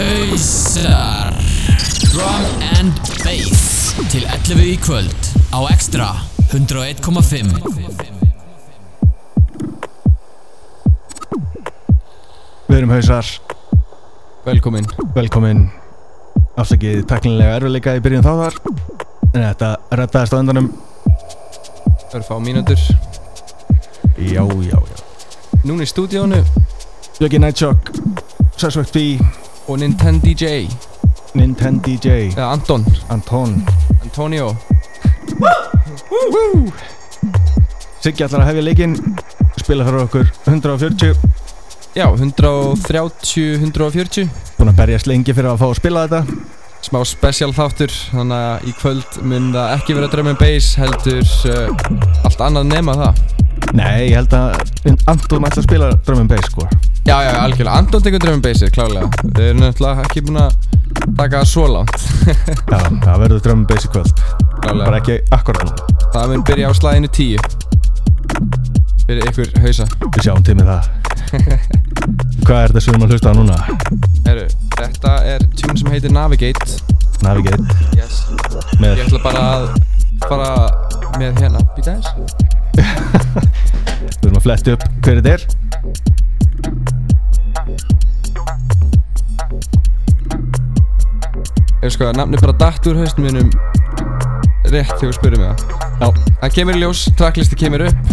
Hausar. Drum and Bass. Til 11 í kvöld Á Extra 101.5 Við erum hausar, Velkomin. Velkomin. Afsakið teknilega erfiðleika í byrjun þáttar. En þetta rettaðist á endanum. Örfá mínútur. Já, já, já. Núna í stúdíónu. Björki Nightshock, Suspect B, og Nintendo DJ Nintendo DJ, Eða Anton. Anton. Antonio. Siggi ætlar að hefja leikinn. Spila fyrir okkur 140 Já, 130, 140 Búin að berjast lengi fyrir að fá að spila þetta Smá special þáttur Þannig að í kvöld mun það ekki vera drum and bass Heldur uh, allt annað nema það. Nei, ég held að Anton ætlar að spila drum and bass sko. Já, já, algjörlega. Anton tekur drum and bassið, klálega. Þau eru náttúrulega ekki búin að taka svo langt. Já, það verður drum and bass í kvöld. Bara Klálega ekki akkurat Það mun byrja á slæðinu 10 Fyrir ykkur hausa. Við sjáum til með það Hvað er þetta sem við erum að hlusta á núna? Heru, Þetta er tune sem heitir Navigate. Navigate. Yes. Með Ég ætla bara að fara með hérna. Býta eins Við erum að fletta upp hver þetta er. Ef sko að nafni bara datt úr haustum minnum Rétt þegar þú spyrir mig það. Já, Það kemur í ljós, tracklisti kemur upp.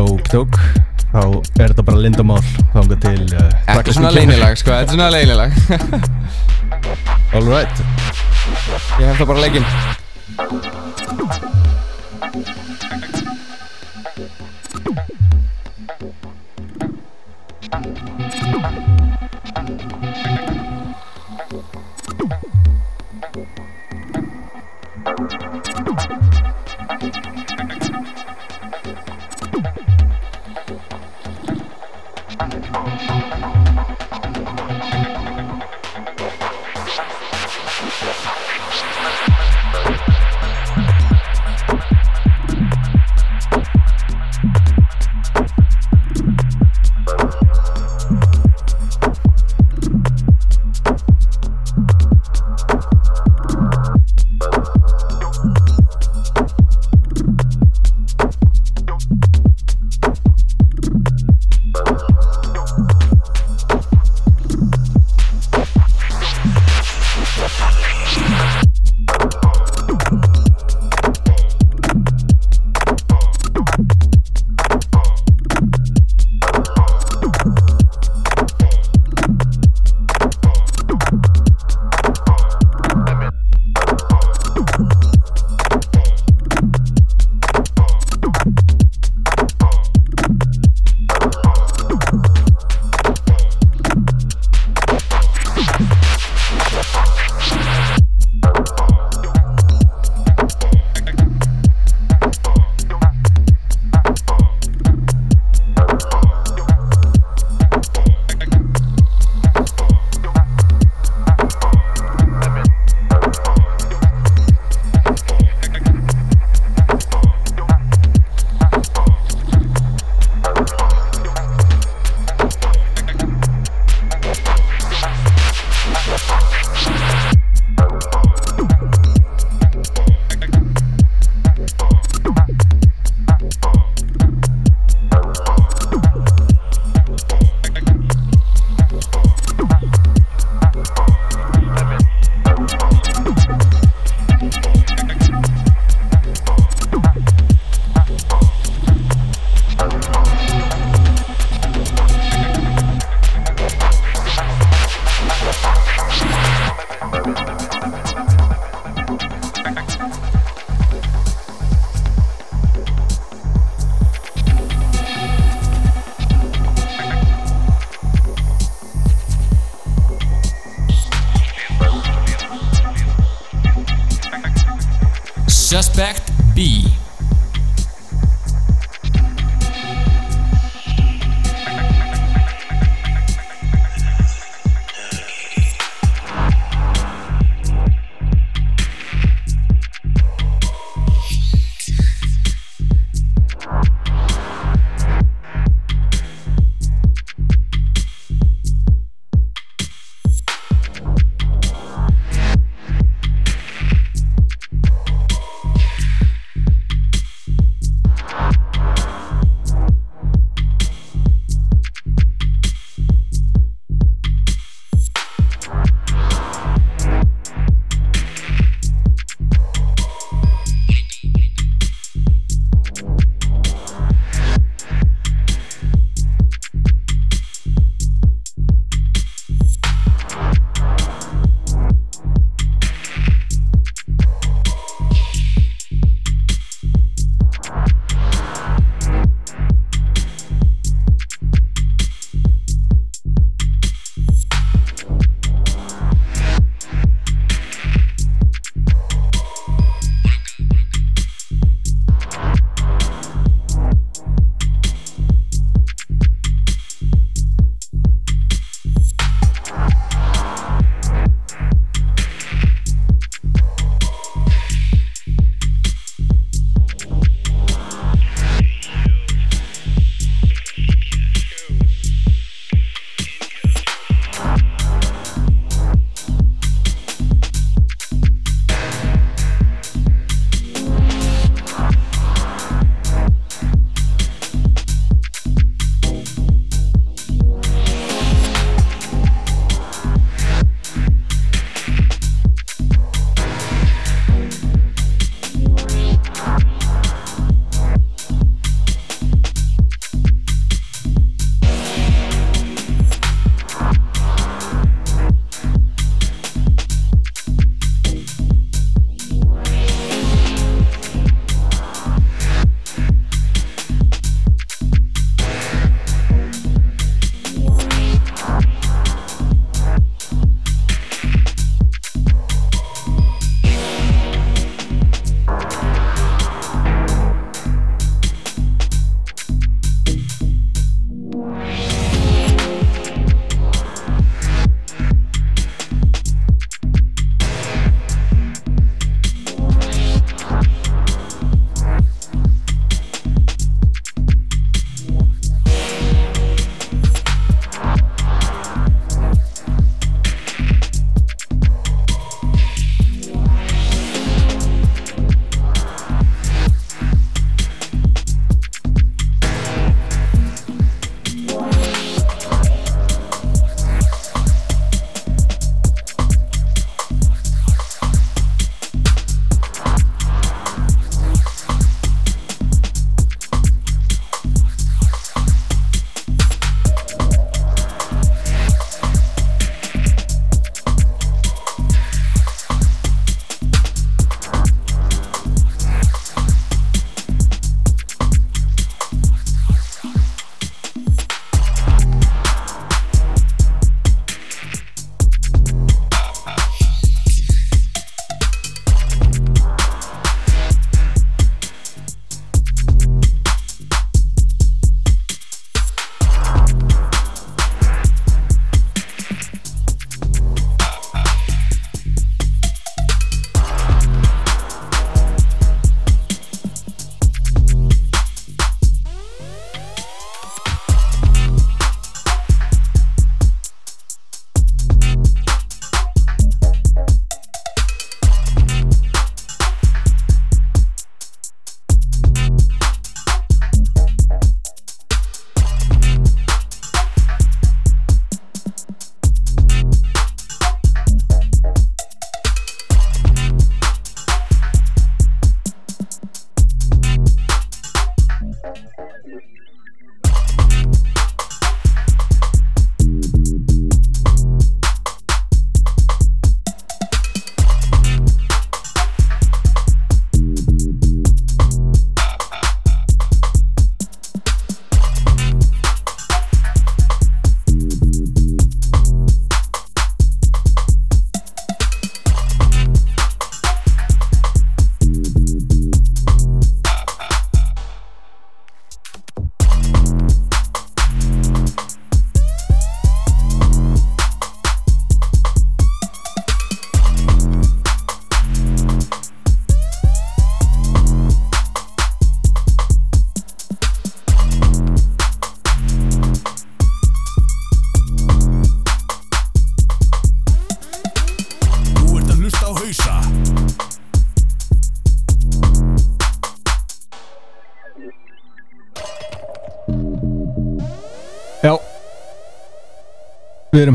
Ok, tók Þá er þetta bara lindamál Þánga til uh, Ekki svona leynilag sko, þetta er svona leynilag. Alright Ég hef það bara leikinn. Suspect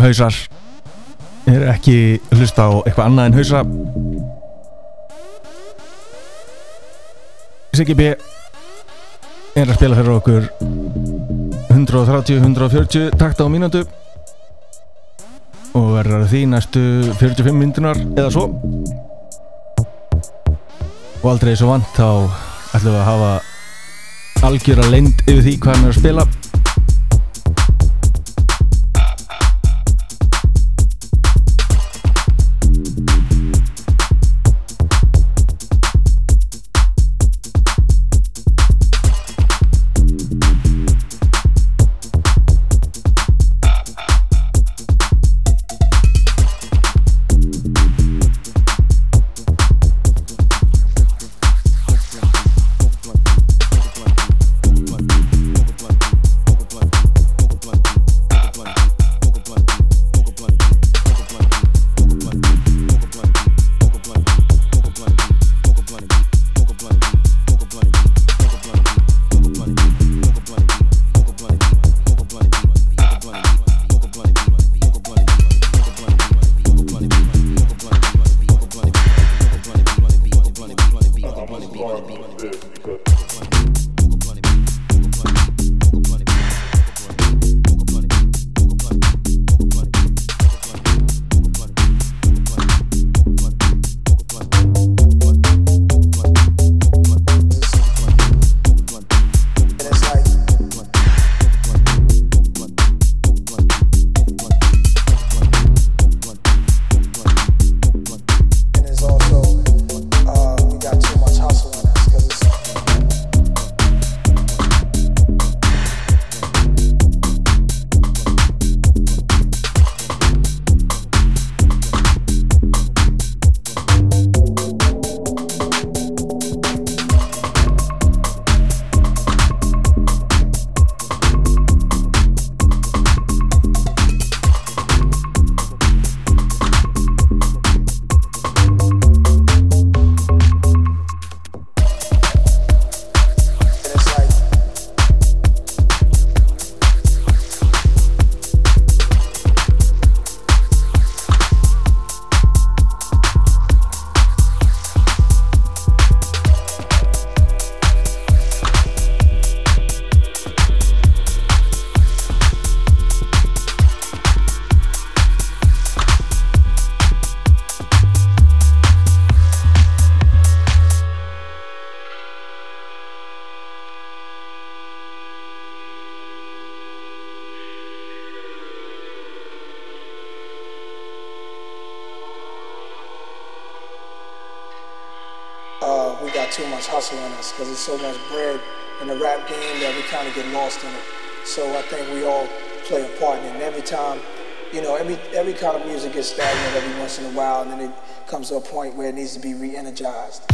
hausar. Erum ekki að hlusta á eitthvað annað en hausa? Siggi B. er að spila fyrir okkur 130-140 takta á mínútu. Og verður að því næstu 45 myndunar eða svo. Og aldrei svo vant þá ætlum við að hafa algjöra leynd yfir því hvað hann er að spila to a point where it needs to be re-energized. And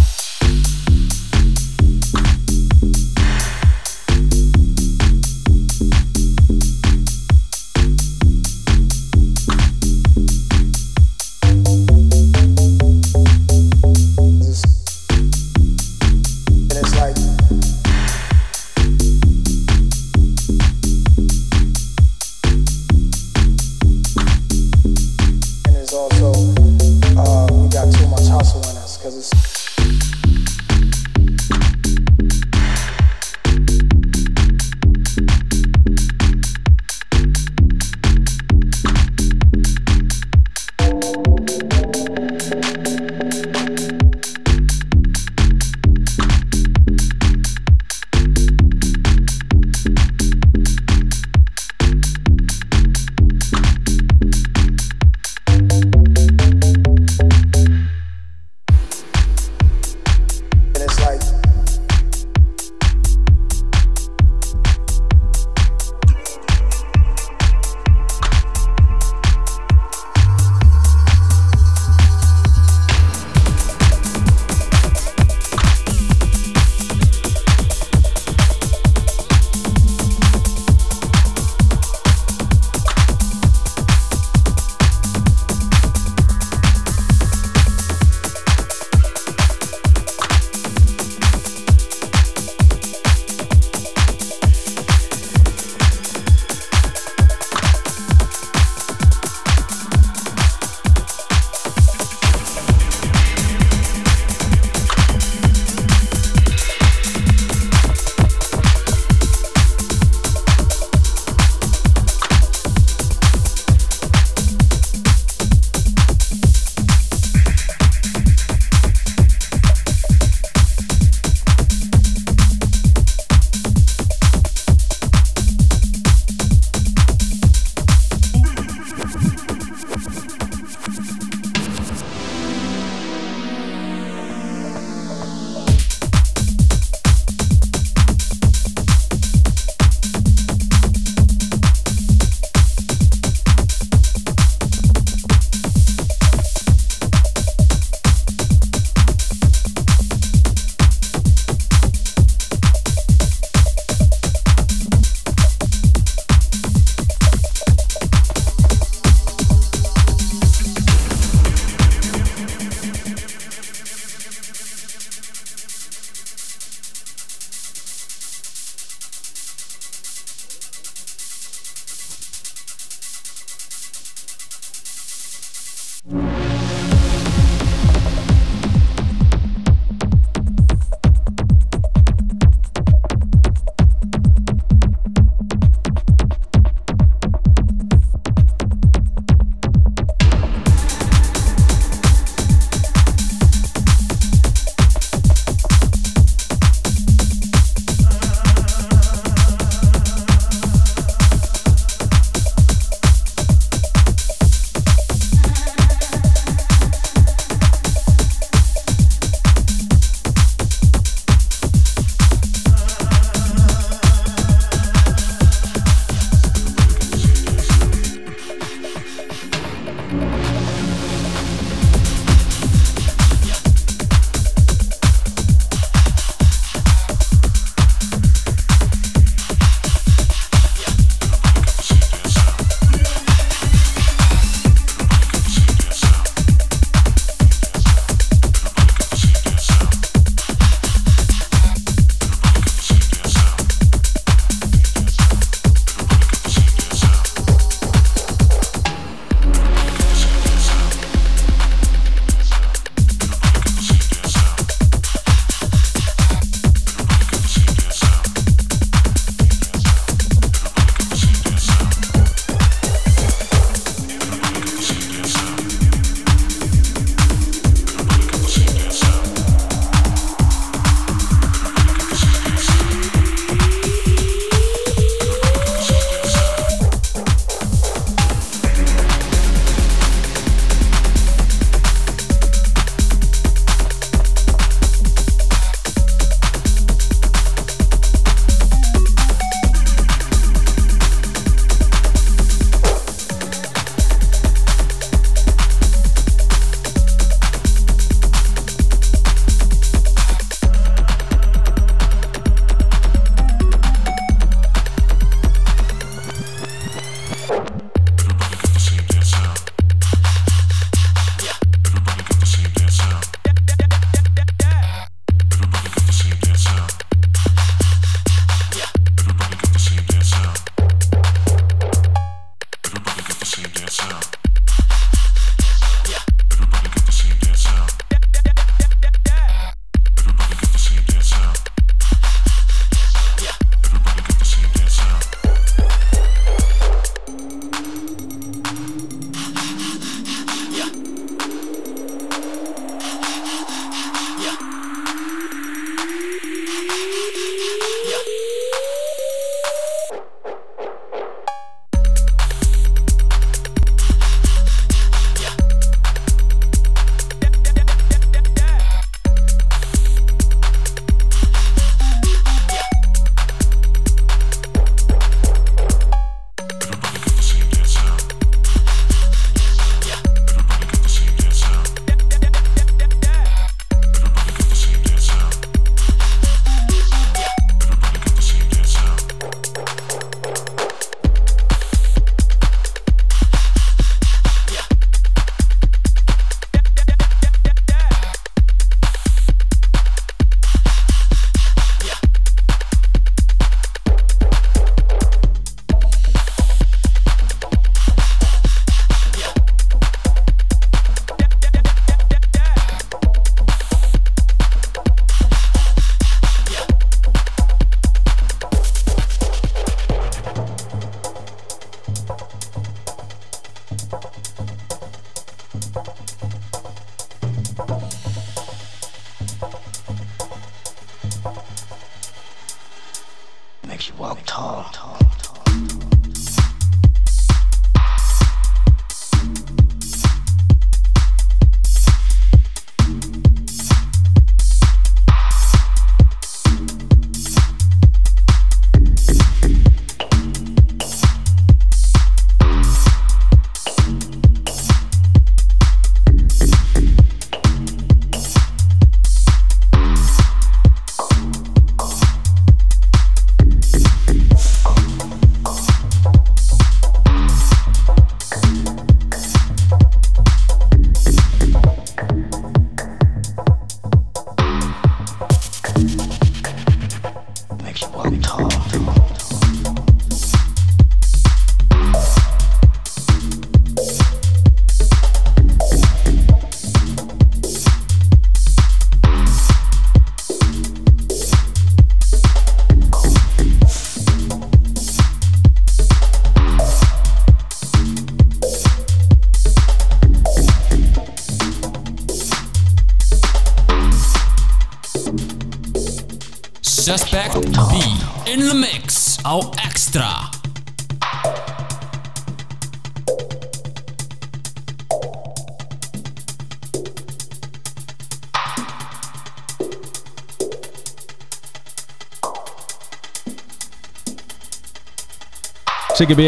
Siggi B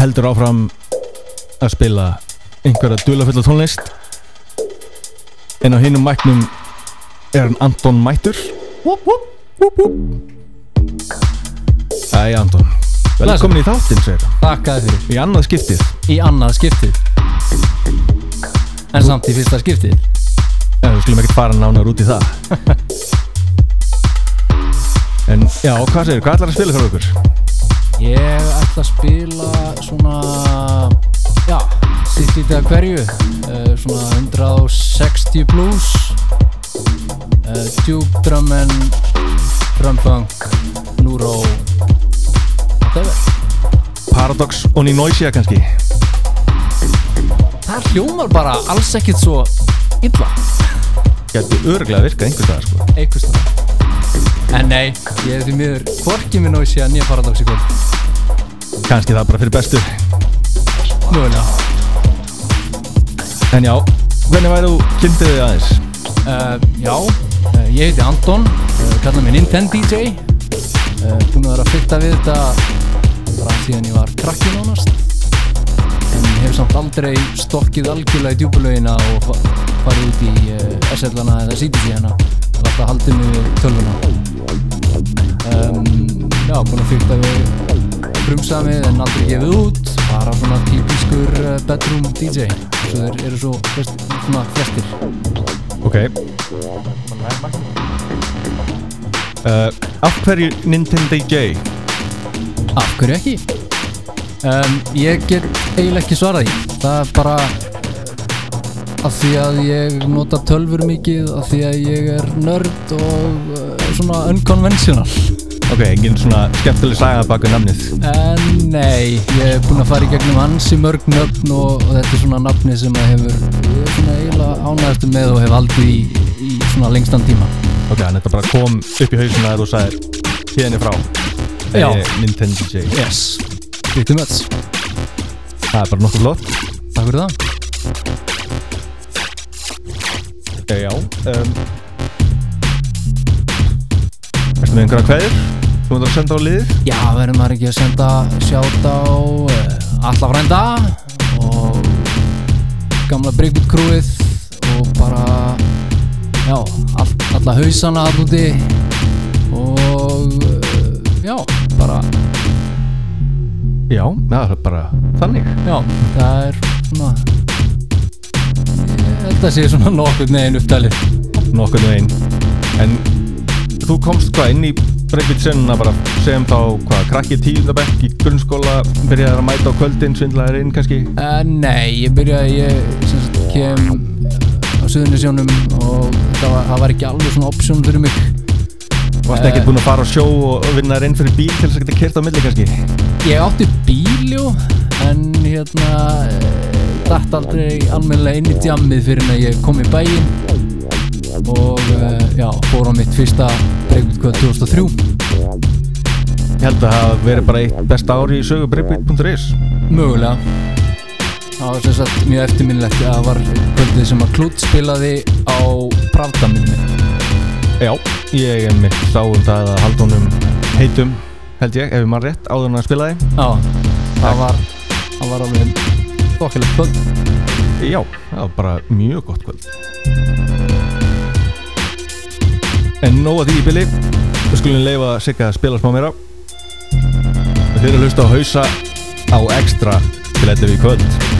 heldur áfram að spila einhverja dulafulla tónlist. En á hinum mæknum er hann Anton Mættur. Æ, Anton Velkomin í þáttinn, segir það Þakkaði fyrir Í annað skiptið. Í annað skiptið. En samt í fyrsta skiptið. En við skulum ekkert fara nánar út í það. En já, hvað segir, hvað ætlar að spila fyrir okkur? Ég ætla að spila svona Já, sitt lítið að hverju. Uh, Svona 160 blues. Uh, Duke drum and Drum funk Nuro Whatever. Paradox og Ninoisia kannski. Það hljómar bara alls ekkit svo illa. Gæti örglega virkað einhvers staðar sko. Einhvers það En nei, ég er því miður Hvorki minn og sé að nýja paradox í kvöld Kannski það bara fyrir bestu. Mögulega. En já, hvernig væri þú kynntir þig aðeins? Uh, já, uh, ég heiti Anton, uh, kalla mig Nintendo DJ Búin að vera að fyrta við þetta bara síðan ég var krakki nánast. En hef samt aldrei stokkið algjörlega í djúbulögina og fa farið út í SL-ana eða CDC-ana var alltaf haldið mig tölvuna. Um, Já, búin að fyrta við frumsamið en aldrei gefið út. Bara svona típiskur uh, bedroom DJ Svo þeir eru svo flest, svona flestir. Ok. Uh, Af hverju Nintendo DJ? Af hverju ekki? Um, ég get eiginlega ekki svarað því. Það er bara af því að ég nota tölfur mikið af því að ég er nörd og uh, svona unconventional Ok, engin svona skemmtileg saga baka namnið En nei, ég er búinn að fara í gegnum ansi mörg nöfn og, og þetta er svona nafni sem að hefur svona eiginlega ánægðastu með og hef haldið í, í svona lengstan tíma. Ok, en þetta bara kom upp í hausina að þú sagðir hérna frá. Já. Nintendo DJ Yes, pretty much Það er bara nokkuð flott. Takk fyrir það. Ok, já um, Erstu með einhverja kveður? Þú myndir að senda á liðið? Já, verður maður ekki að senda sjátt á uh, alla frænda og gamla Breakwood crewið og bara já, all, alla hausana að úti og uh, já, bara Já, það er bara þannig já, það er svona að sé svona nokkur neginn upptalið Nokkuð með einn En þú komst hvað inn í Breakbeat senuna bara segjum þá hvað krakki tíundabekk í grunnskóla byrjaði að mæta á kvöldin svindlaðir inn kannski? Uh, nei, ég byrjaði, ég sem sagt, kem á Suðunisjónum og það var, það var ekki alveg svona option fyrir mig. Varst ekkert búinn að fara á sjó og vinna þér inn fyrir bíl til þess að geta kert á milli kannski? Ég átti bíljó, en hérna, uh, dætt aldrei almennilega inn í djammið fyrir en að ég kom í bæinn og uh, já, fór á mitt fyrsta breykvítkvöld 2003. Ég held að það verið bara eitt besta ári í sögu breakbeat.is Mögulega. Það var sem sagt mjög eftirminnilegt að það var kvöldið sem að Klút spilaði á Pravda minni. Já, ég er mitt sá um það að halda honum heitum held ég, ef ég mann rétt, áður en að spila þið Já, það var, það var alveg þokkilegt kvöld. Já, það var bara mjög gott kvöld En nóg að því í bili Við skulum leifa Sigga að spila smá meira. Við fyrir að hlusta á hausa á extra til þetta við kvöld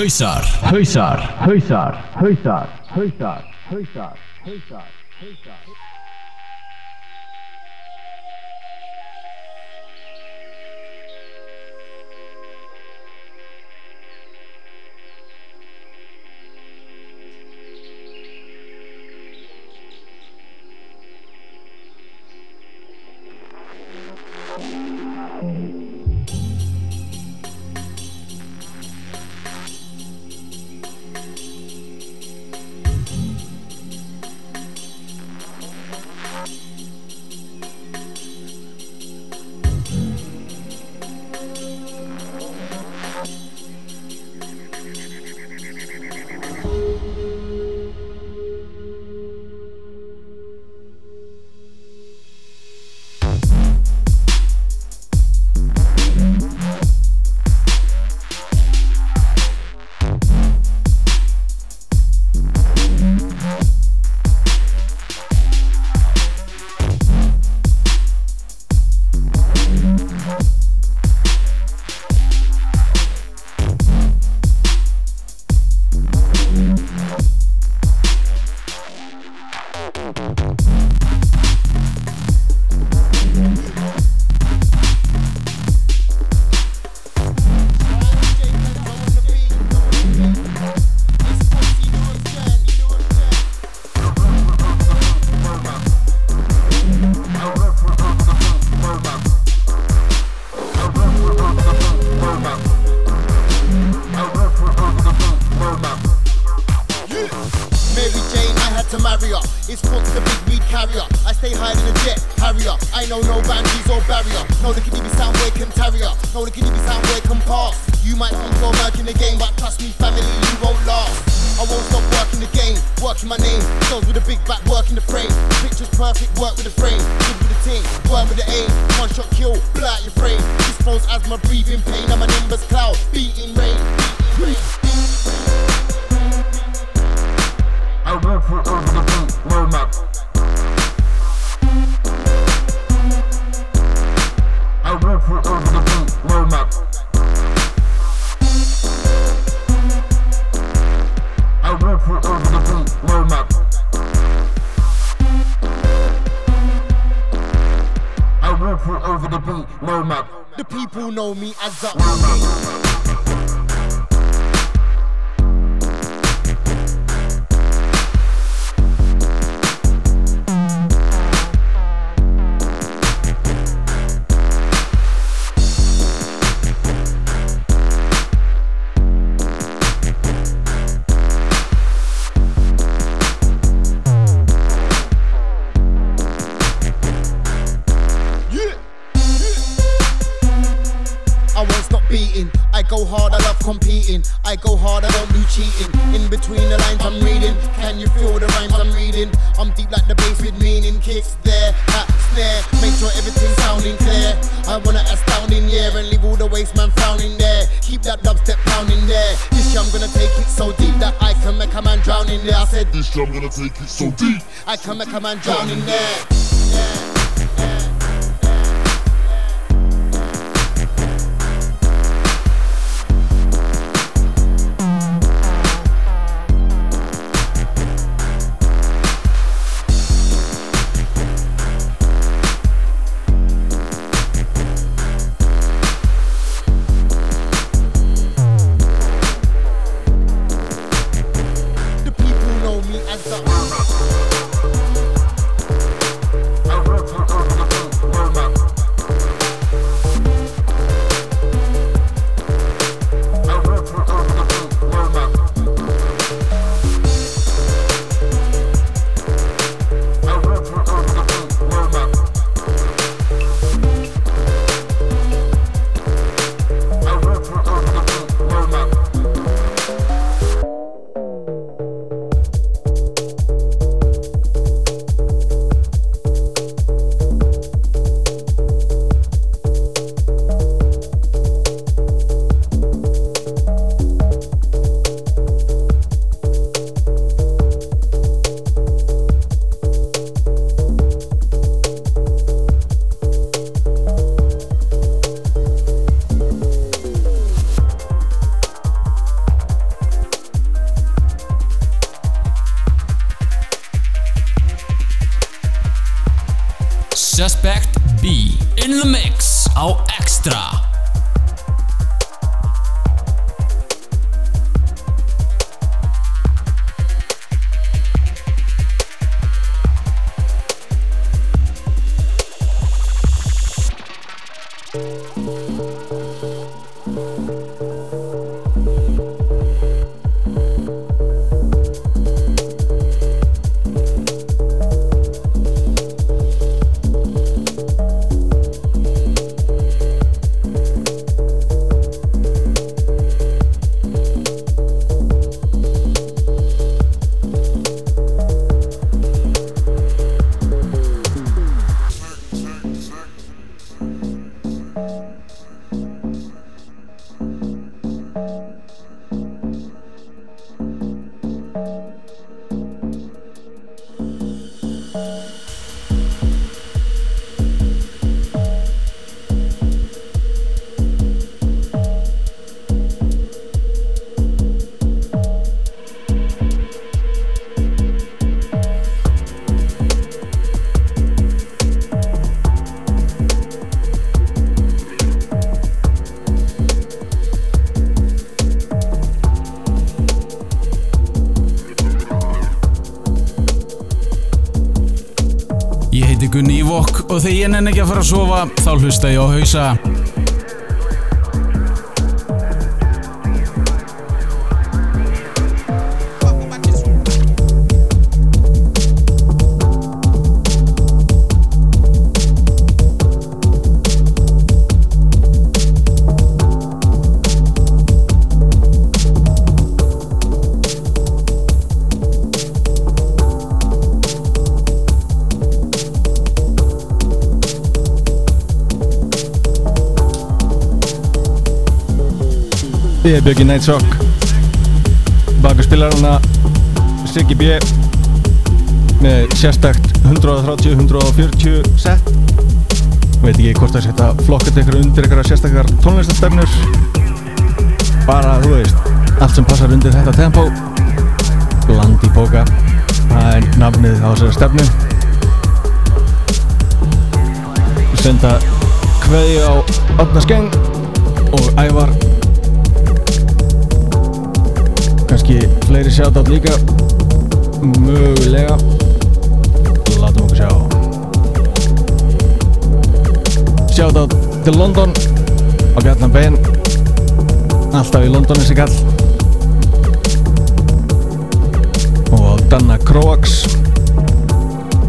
Hysar, Hysar, Hysar, Hysar, Hysar, Hysar, Hysar, Hysar. that come and drown in there. Suspect B. In the mix. Á Extra ég nenni ekki að fara að sofa þá hlusta ég á hausa Ég er Björki Nightshock Baku spilarana Siggi B. með sérstakt 130-140 set. Veit ekki hvort það setja flokkat ykkur undir ykkur sérstakar tónlistarstefnur. Bara þú veist allt sem passar undir þetta tempo. Land í póka það er nafnið á þessari stefnu. Senda kveði á Átna Skeng og Ævar kannski fleiri sjátátt líka. Mögulega. Látum okkur sjá. Sjátátt til London. Á Bjarnar Ben. Alltaf í London þessi kall. Og á Danna Kroax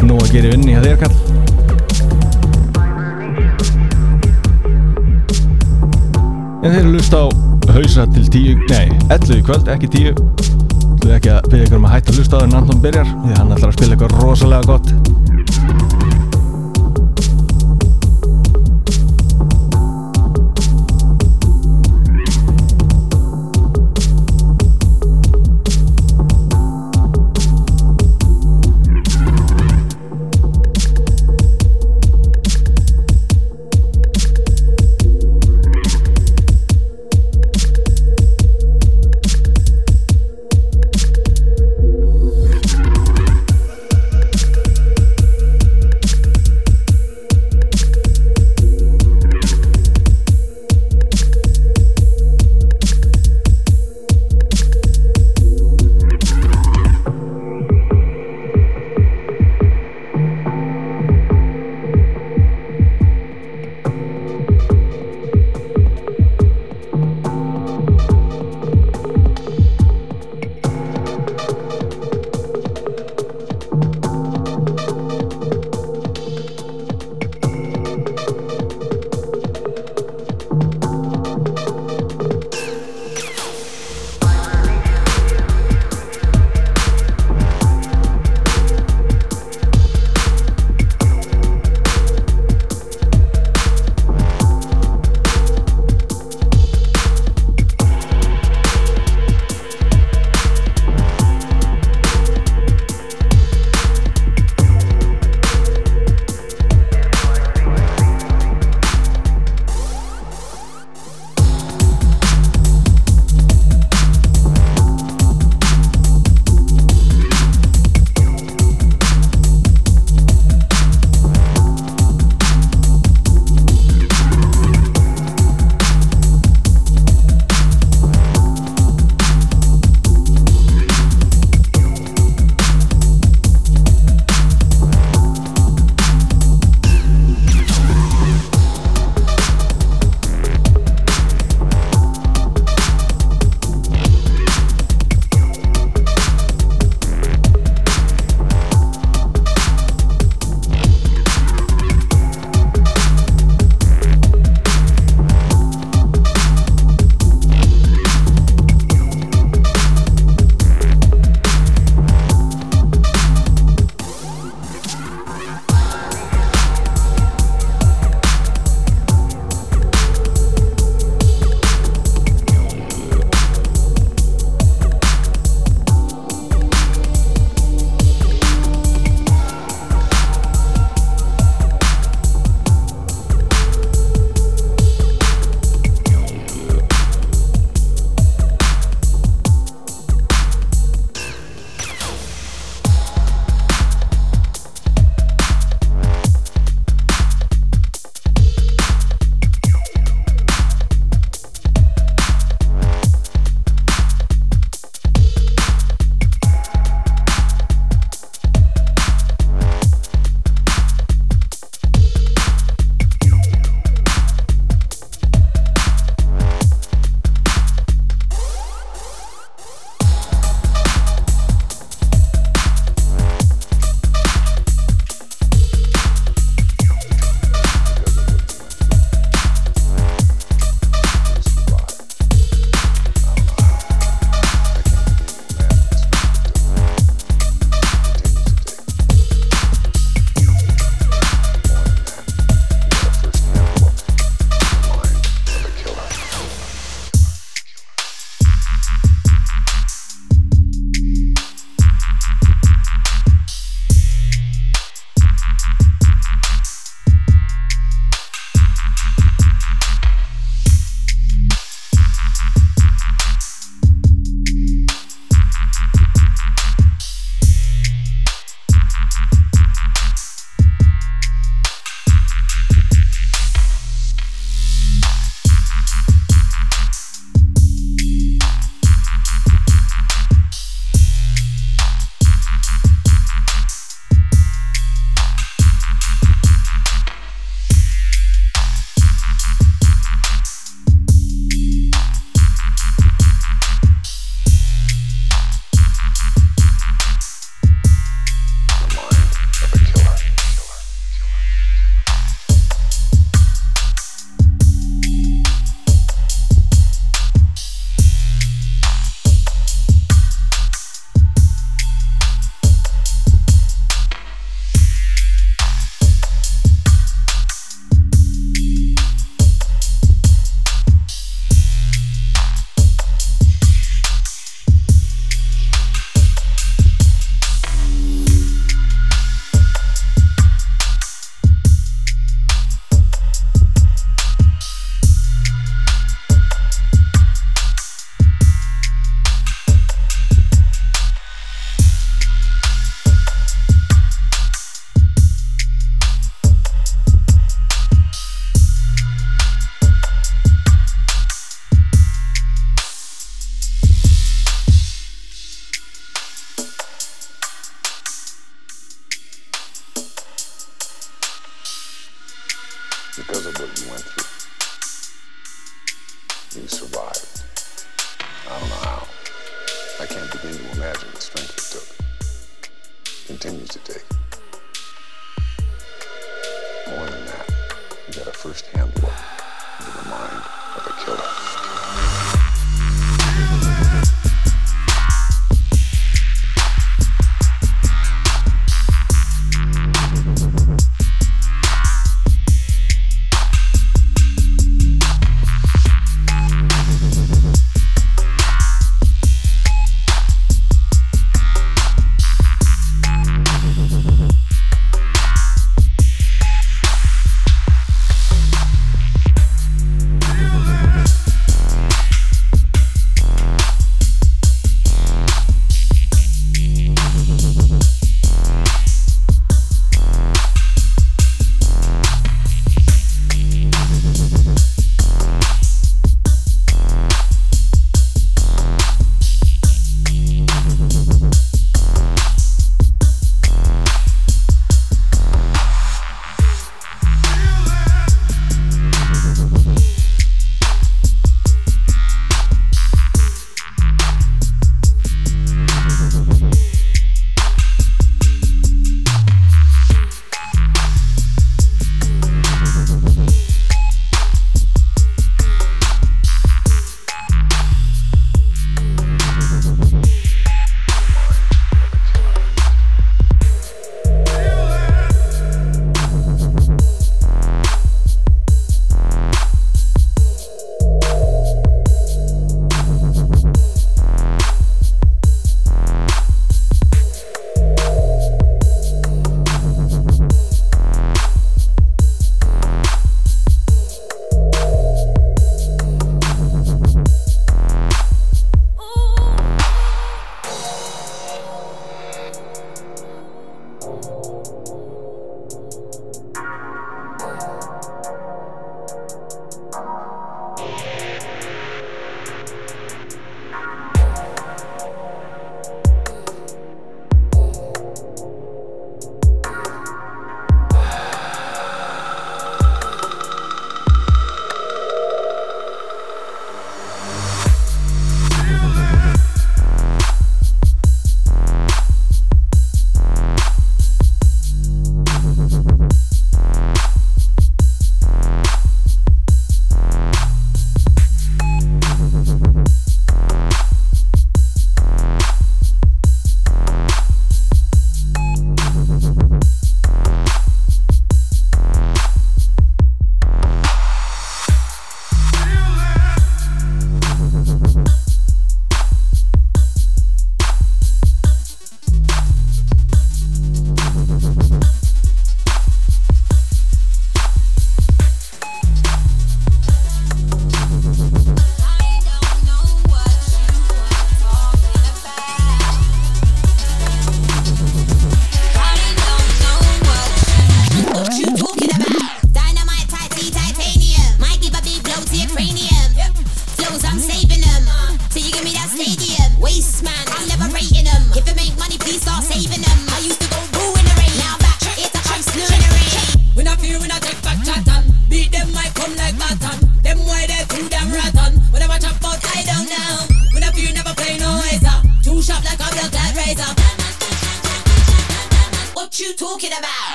nú að gera vinni hjá þér kall. En þeir eru lust á hausa til tíu, nei, 11 í kvöld, ekki tíu. Þú er ekki að byrja ykkur um að hætta að hlusta á þegar Anton byrjar því hann ætlar að spila eitthvað rosalega gott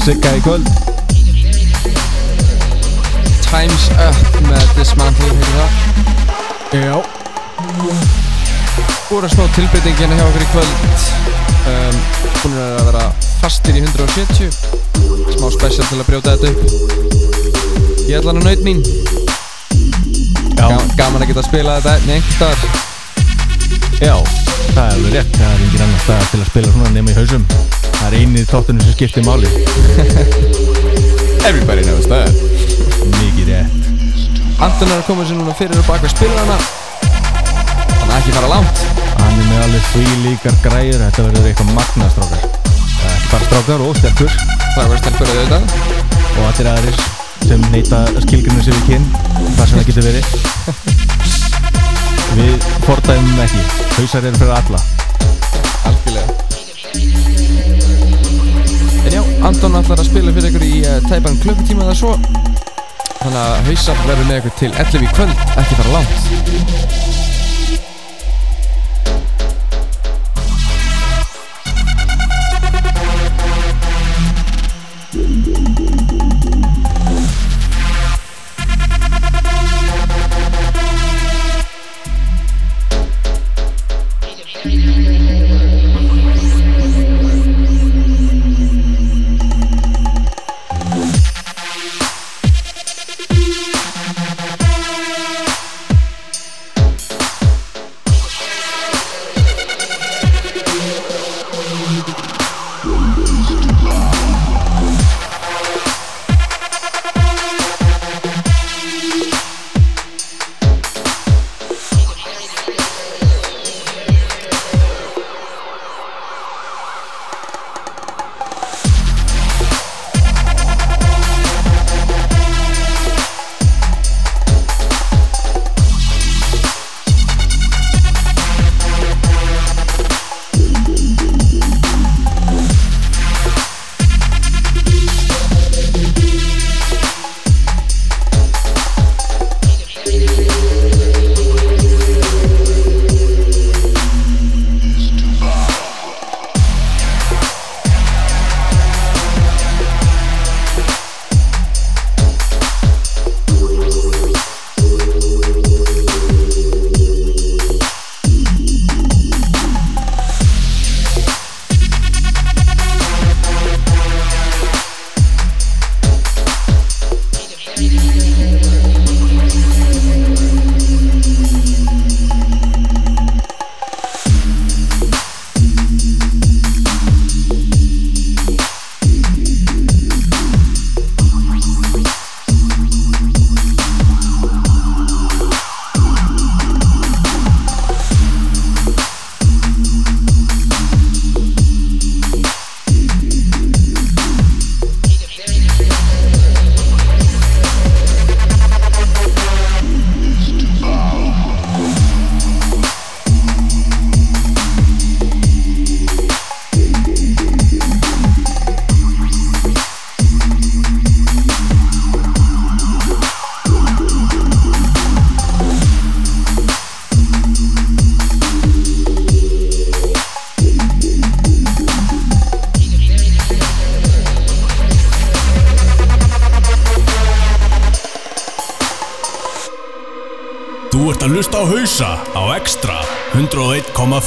Sigga í kvöld. Time's Up með Dismantle heitir það Já. Búið að snó tilbyttingina hjá okkur í kvöld. Um, Búin að vera fastir í 170 Smá special til að brjóta þetta upp. Ég ætla hann að naut mín. Gaman, gaman að geta að spila þetta einnig einhver dag Já, það er alveg rétt. Það er engin annar stað til að spila svona nema í hausum þáttunum sem skiptir máli. Everybody knows that. Mikið rétt. Anton er að koma sér núna fyrir og baka spilana. Hann er ekki fara langt. Hann er með alveg því líkar græður Þetta verður eitthvað magnastrákar Strákar. Og sterkur Það verður sterkur að auðvitað. Og allir aðeins sem neyta skilgjörnum sem við kynn þar sem það getur verið. Við fordæmum ekki. Hausar eru fyrir alla. Anton ætlar að spila fyrir ykkur í uh, tæpan klukkutíma eða svo. Þannig að hausar verður með ykkur til 11 í kvöld, ekki fara langt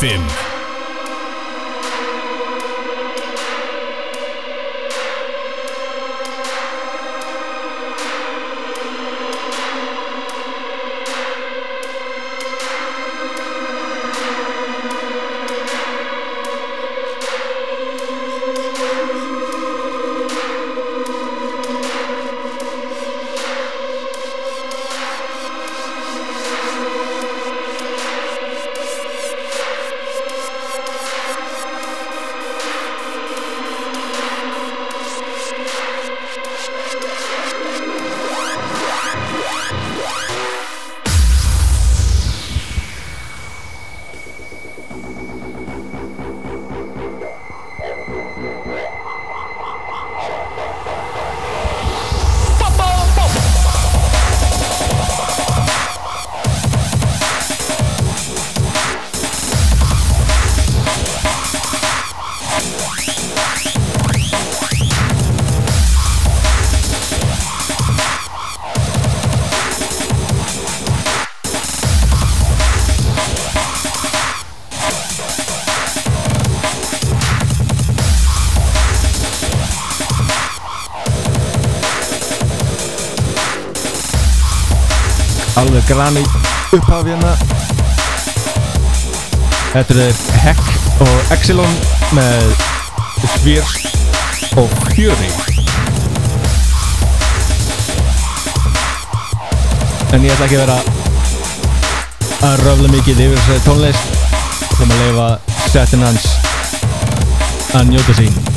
101,5 Alveg granit upphaf hérna. Þetta er Heck og Exilon með Svírs og Fury. En ég ætla ekki að vera að röfla mikið yfir þessari tónlist. Sem að leifa setin hans að njóta sín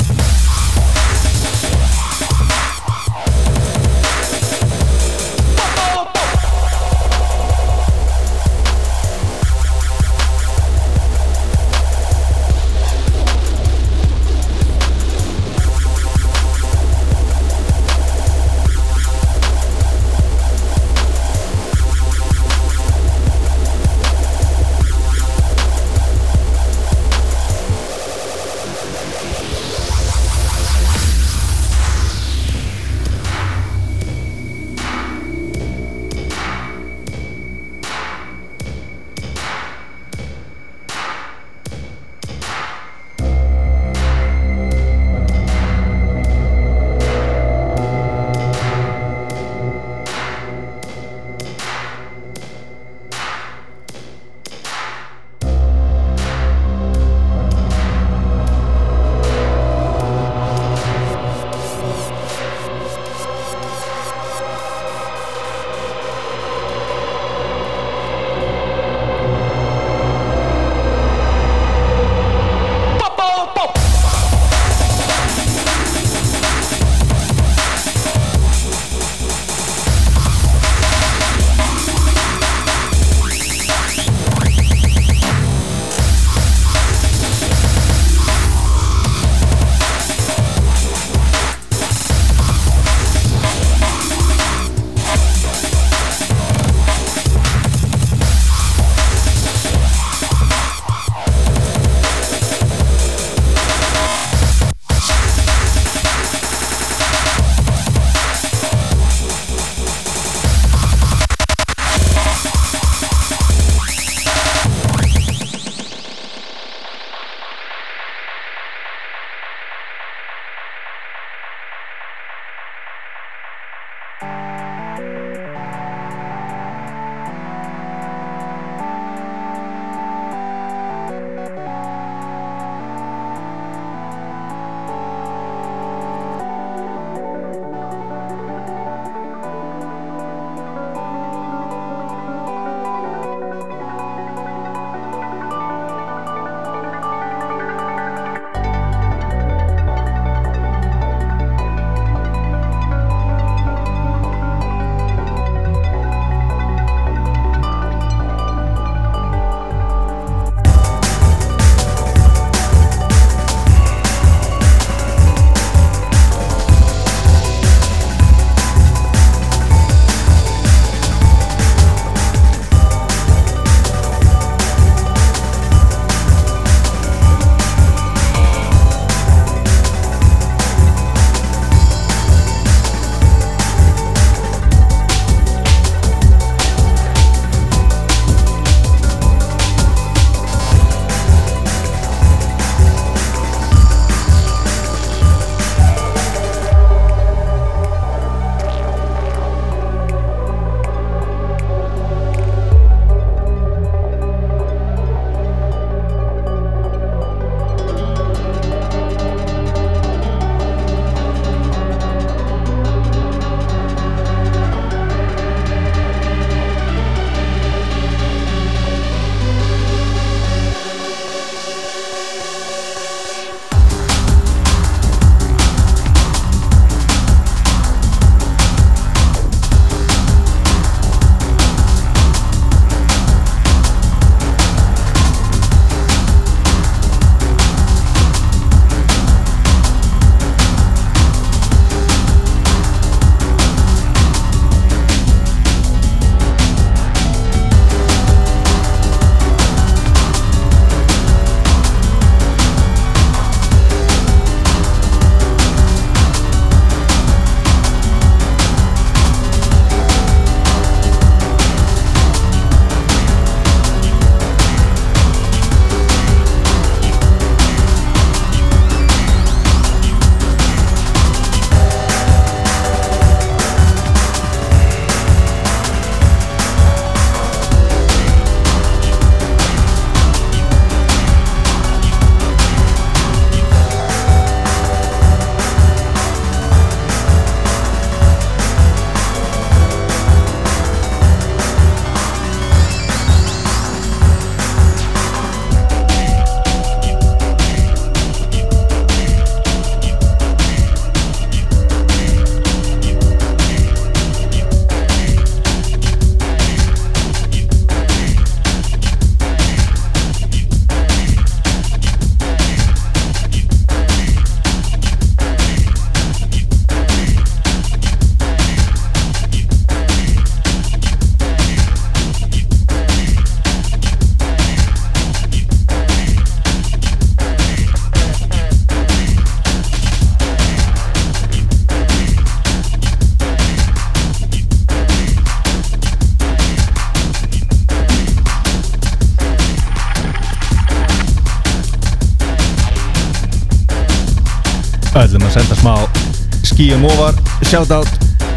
sem ofar shout out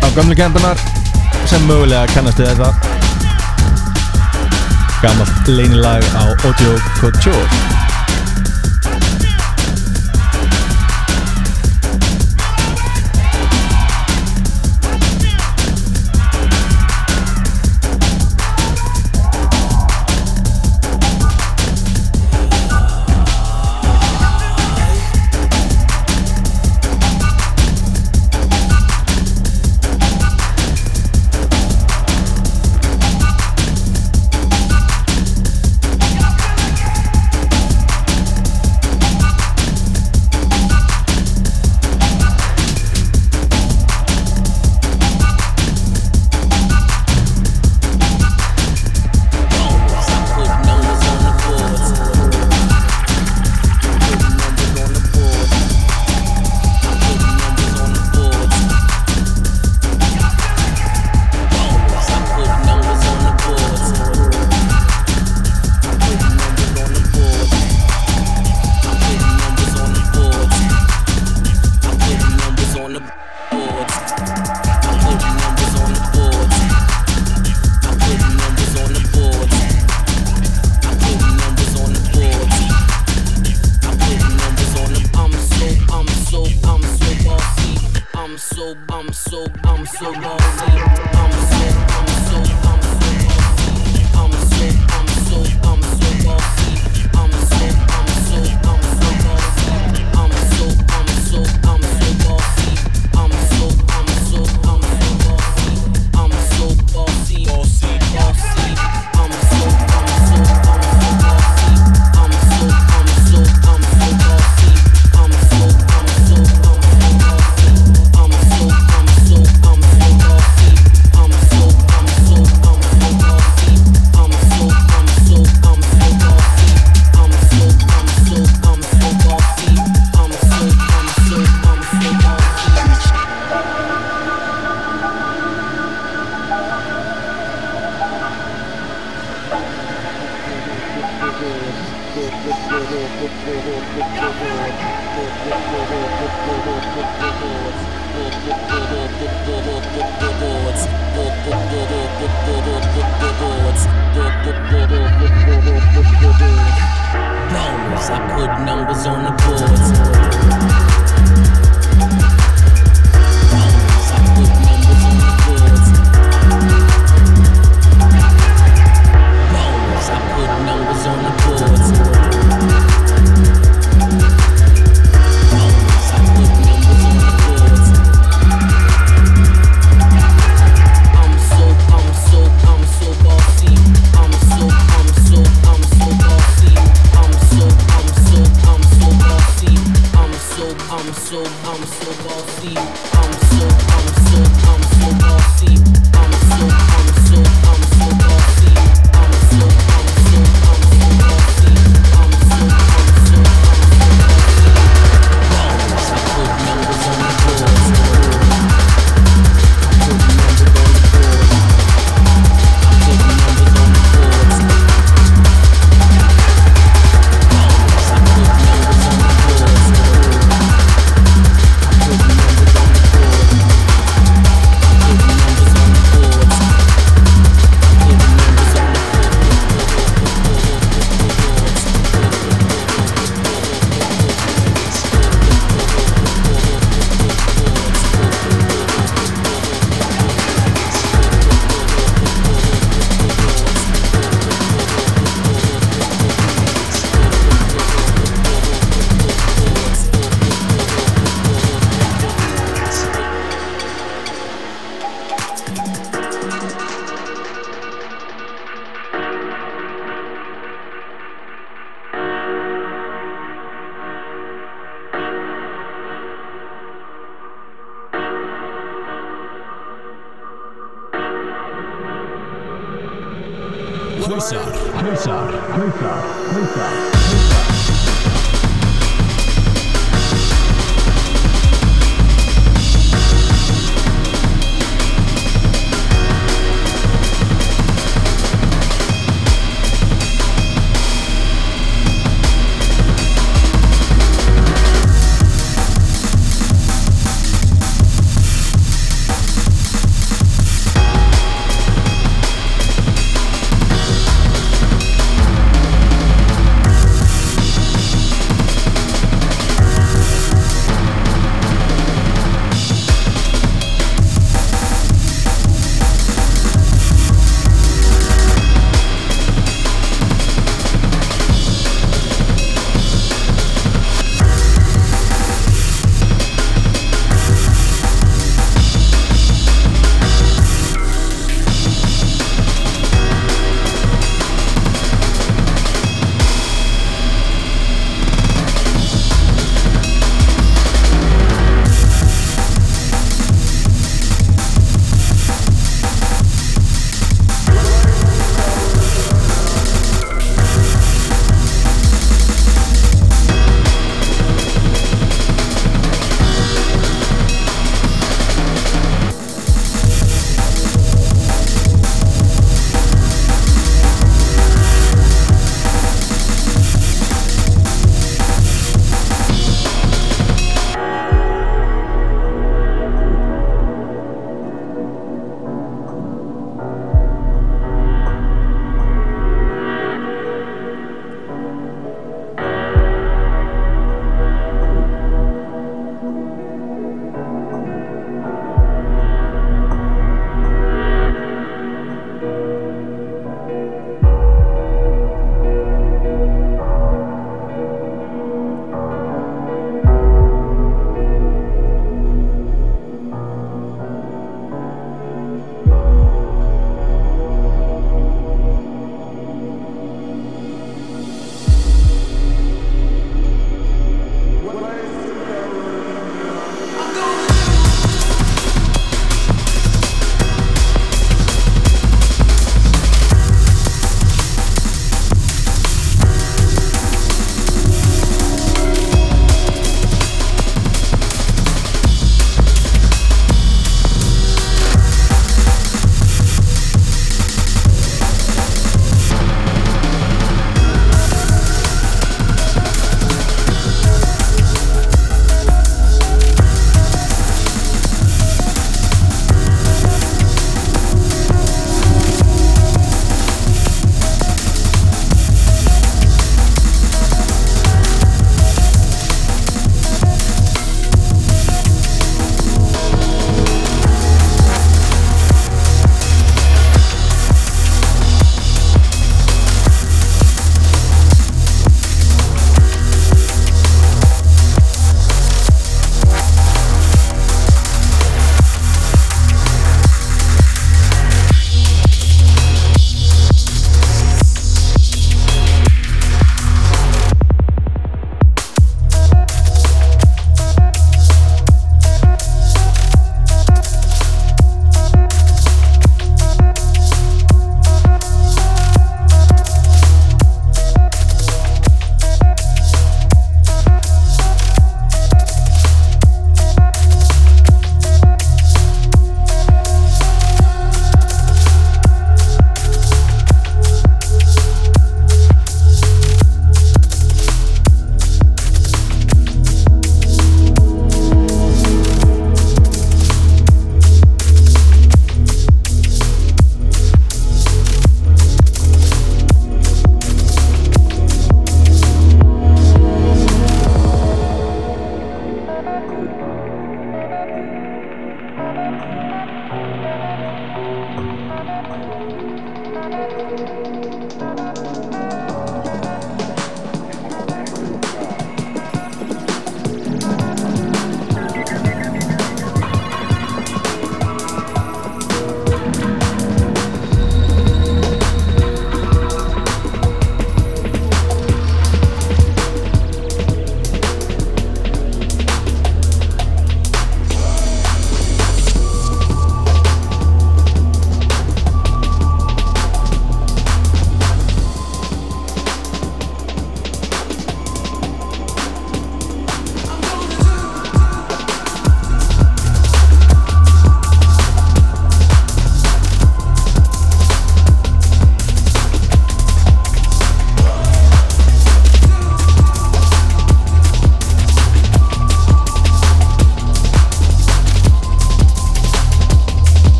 á gamlu kendanar sem mögulega kennastu þetta. Gammalt leinilag á Audio Couture.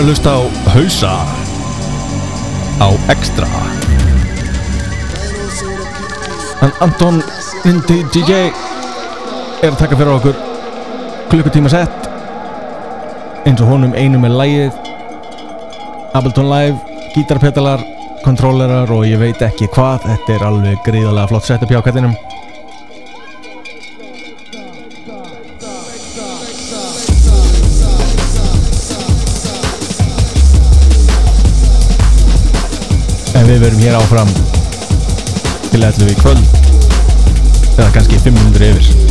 Eru að hlusta á Hausa á Extra. Hann Anton Vindi DJ er að taka fyrir okkur klukkutíma sett eins og honum einu með lægið Ableton Live, gítarpetalar kontrólerar og ég veit ekki hvað þetta er alveg gríðalega flott setup hjá kattinum við verum hér áfram til 11 í kvöld. Eða kannski 500 yfir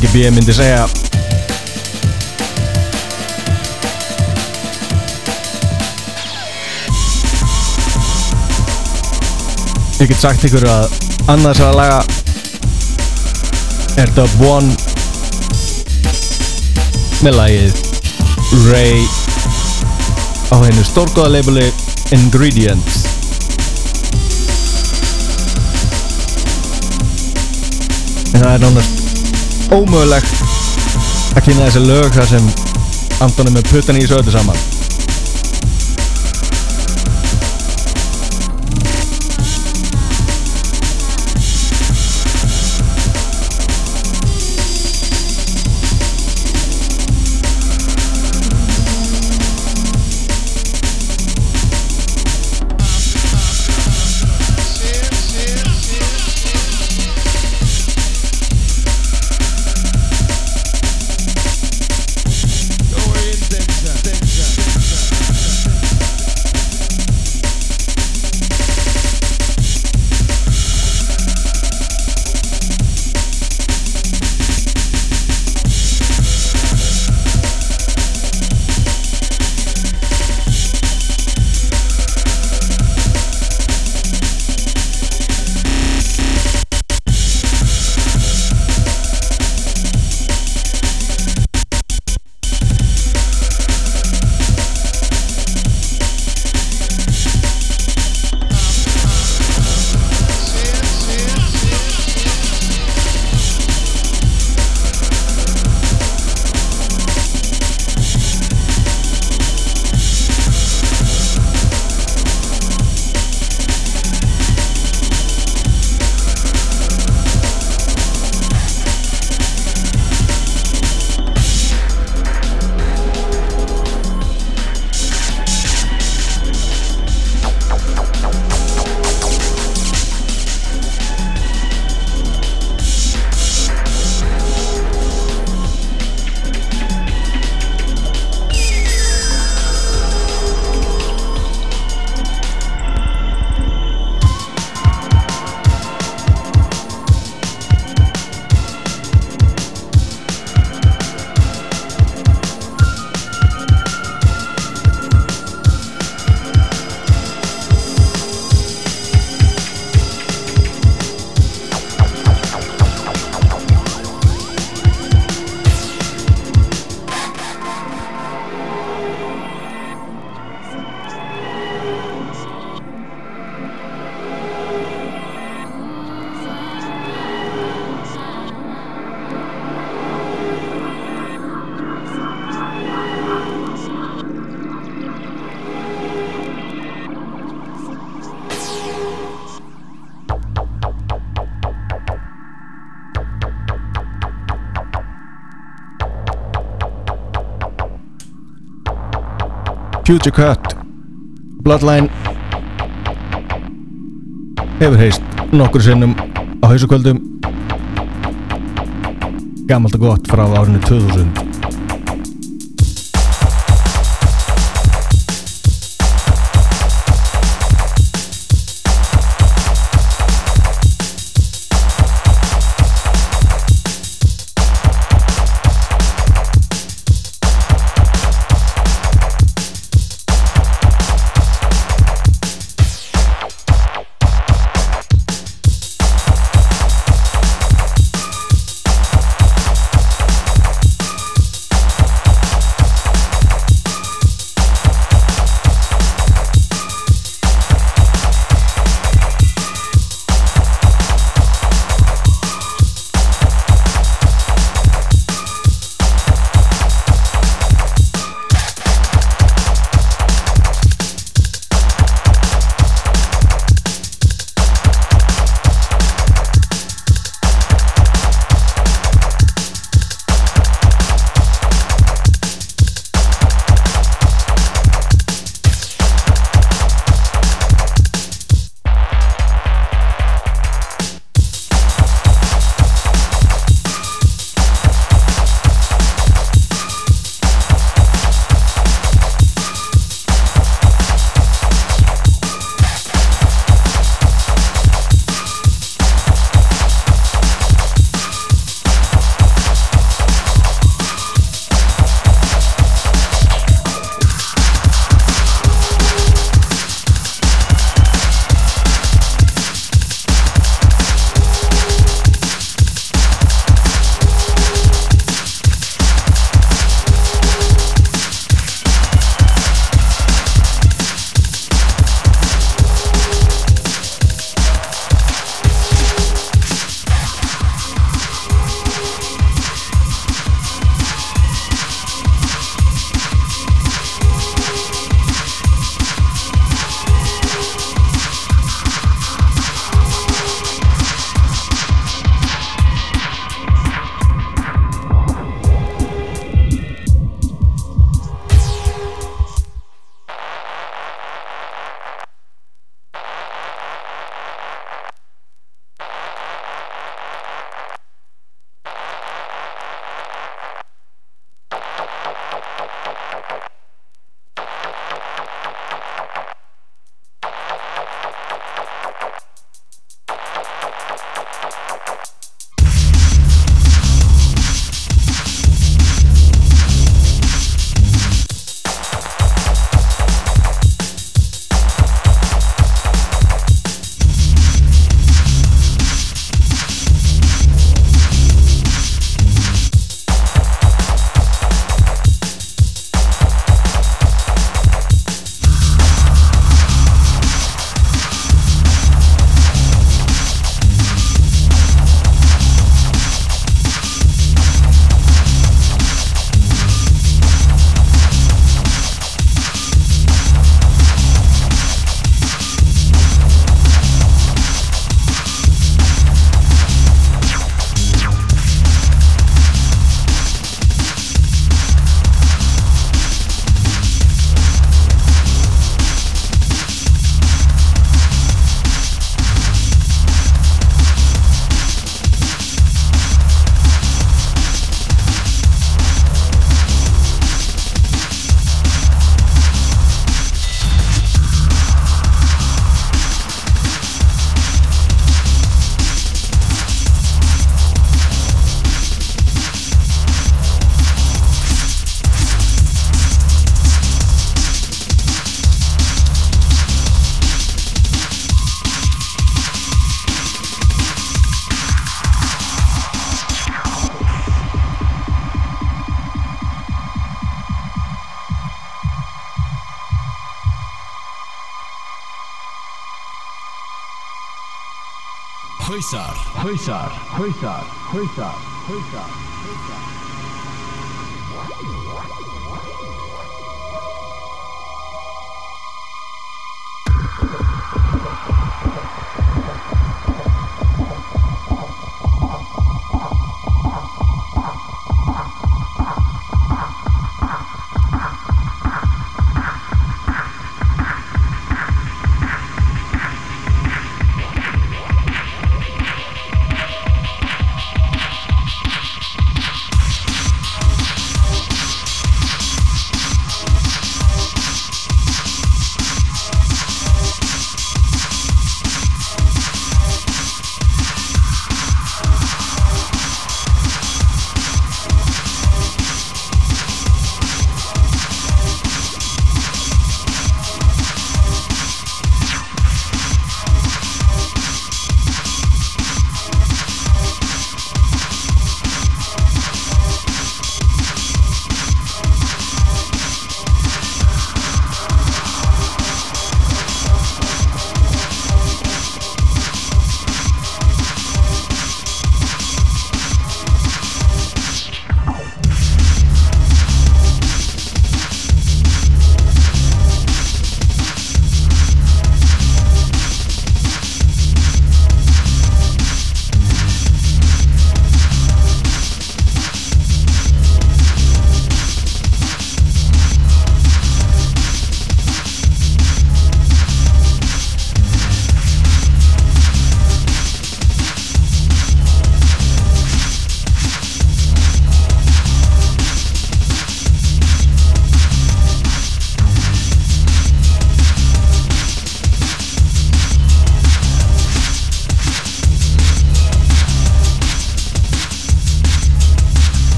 Maggi B. myndi segja Ég get sagt ykkur að annars að laga er Dub One með lagið Ray á hennu stórgóða labeli Ingredients en það er nánast ómögulegt að kynna þessi lög þar sem Anton er með puttan í þessu öllu saman Future Cut Bloodline hefur heist nokkur sinnum á hausukvöldum. Gammalt og gott frá árinu 2000 Hausar, hausar, hausar, hausar,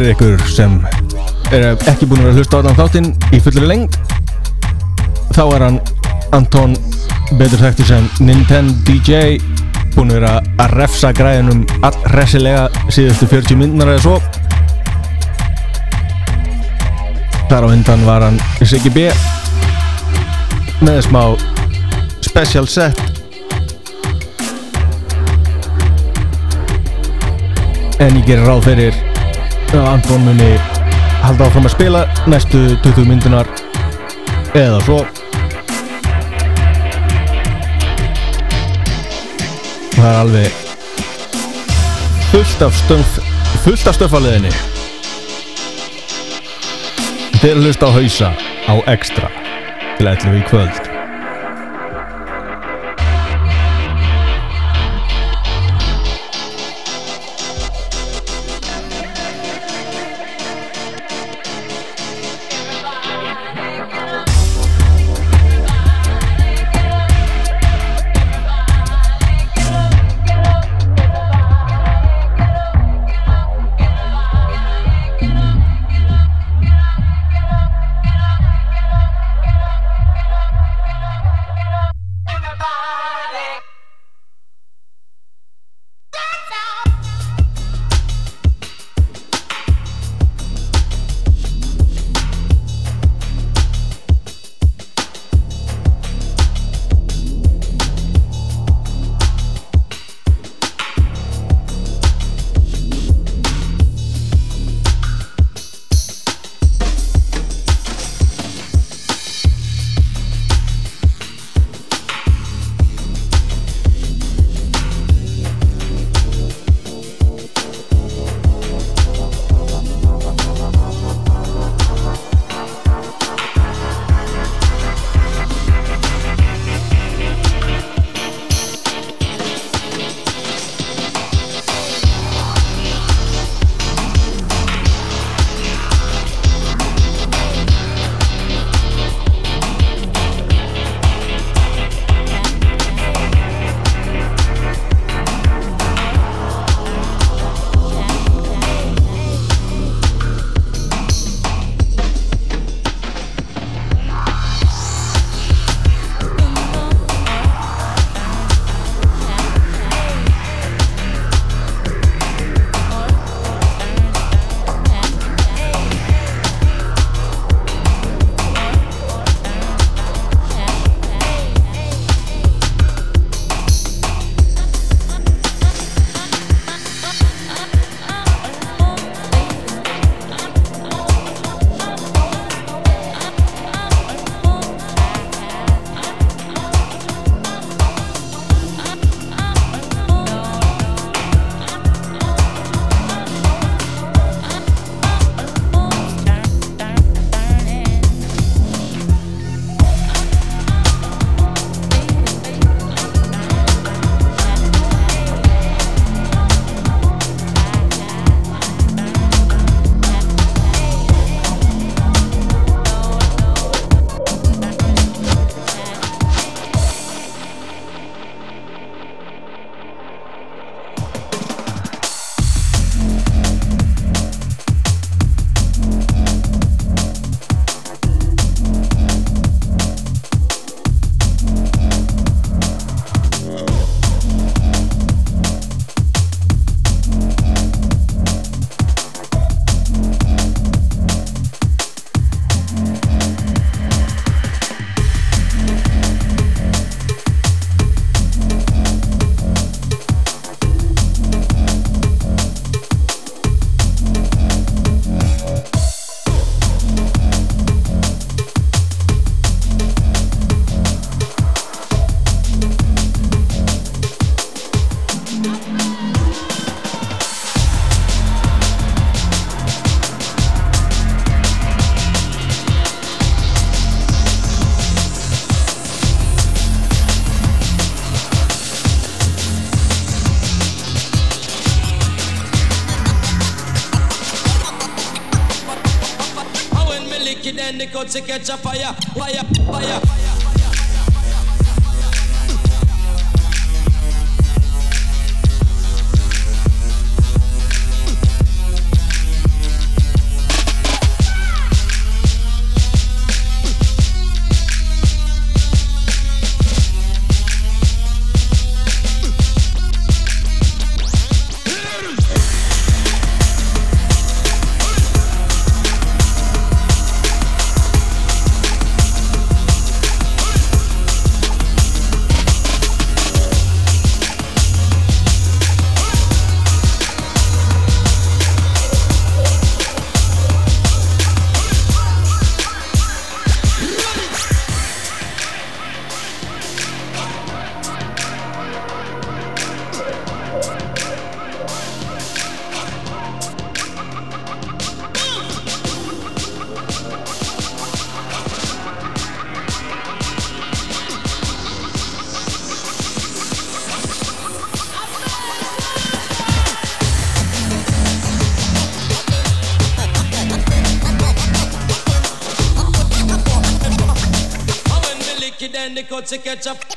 Fyrir ykkur sem er ekki búin að hlusta á allan þáttinn í fullri lengd. Þá er hann Anton betur þekktur sem Nintendo DJ búin að vera að refsa græðinum allressilega síðustu 40 minnar eða svo. Þar á undan var hann Siggi B. Með smá special set. En ég gerir ráð fyrir Anton muni halda áfram að spila næstu 20 myndunar eða svo. Það er alveg fullt af stöf fullt af stöfaliðinni þeir eru hlust á hausa á extra til 11 í kvöld the to catch a fire, fire, fire. To catch up.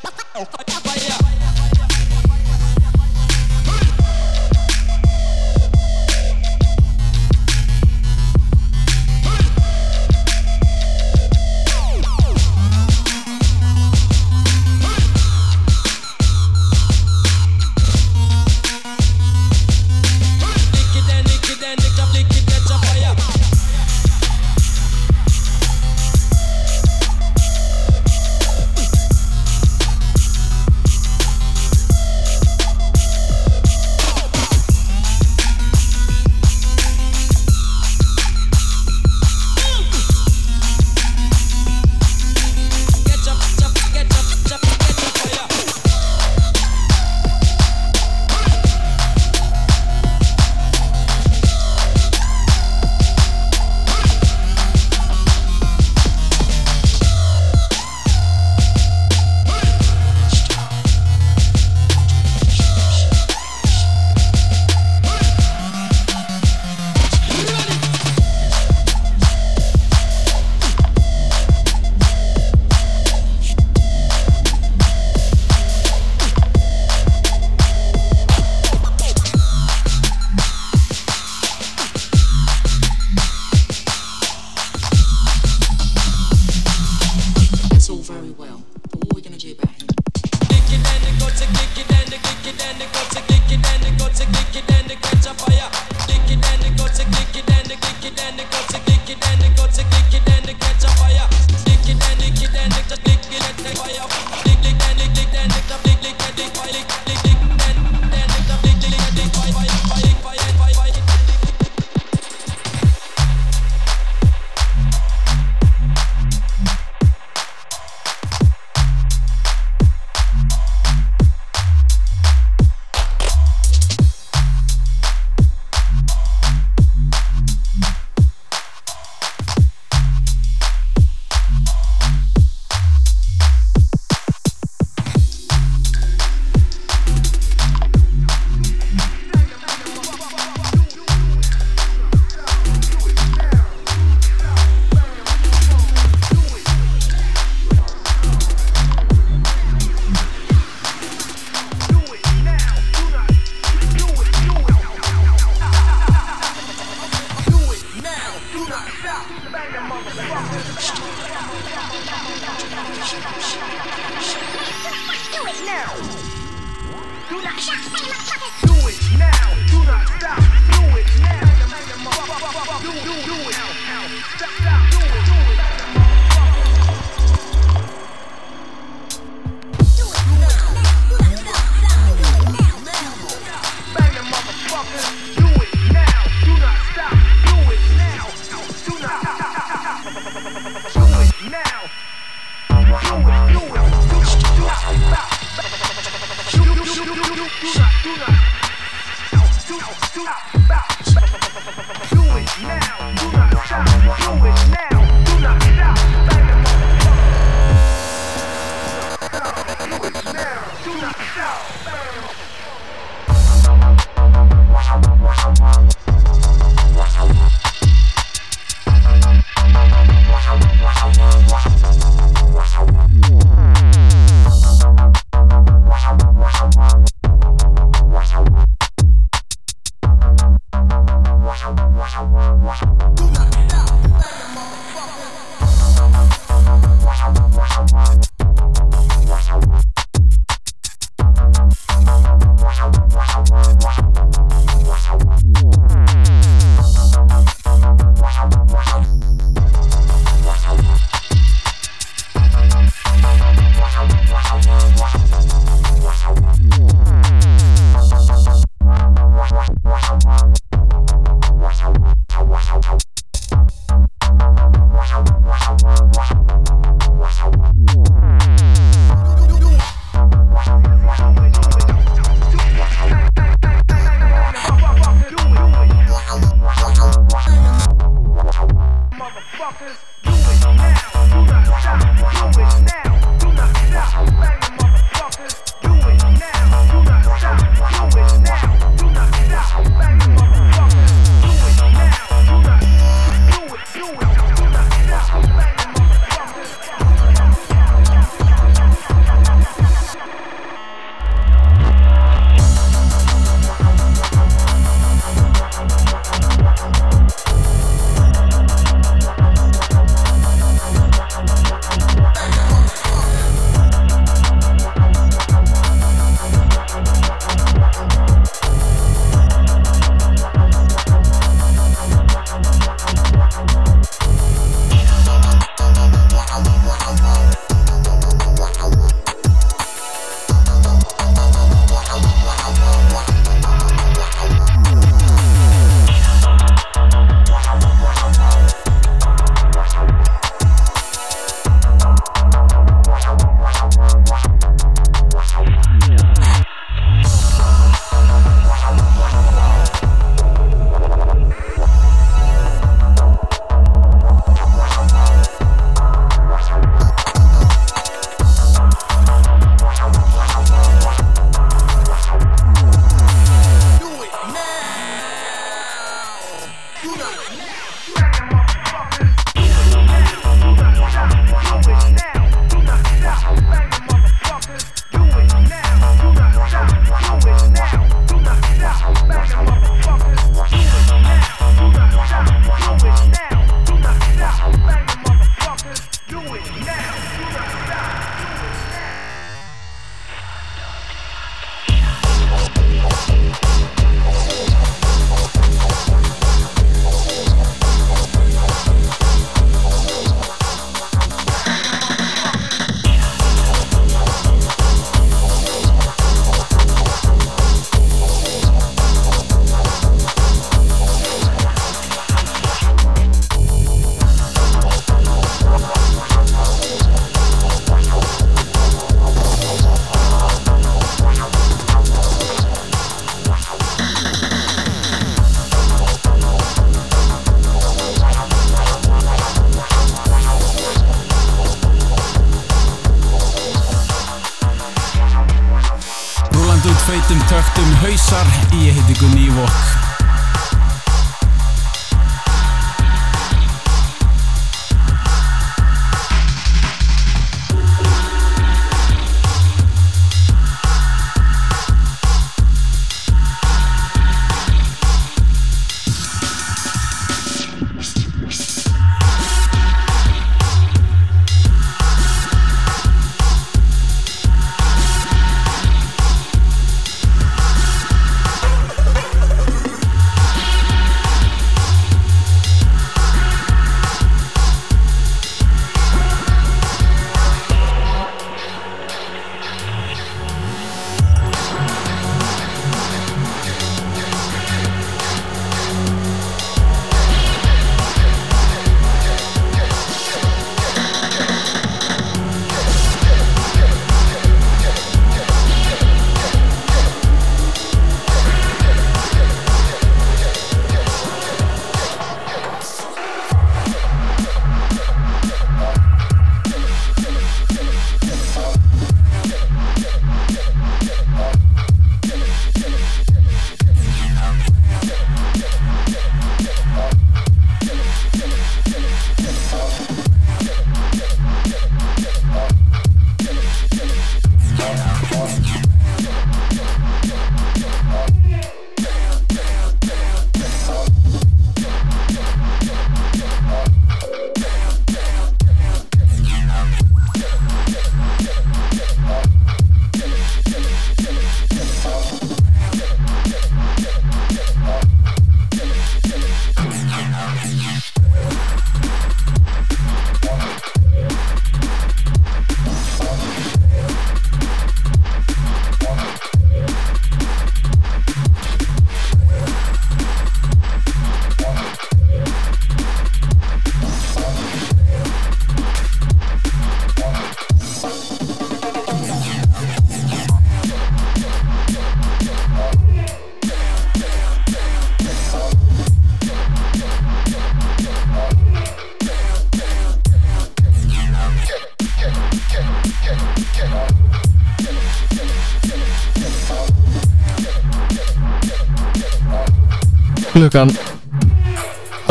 Klukkan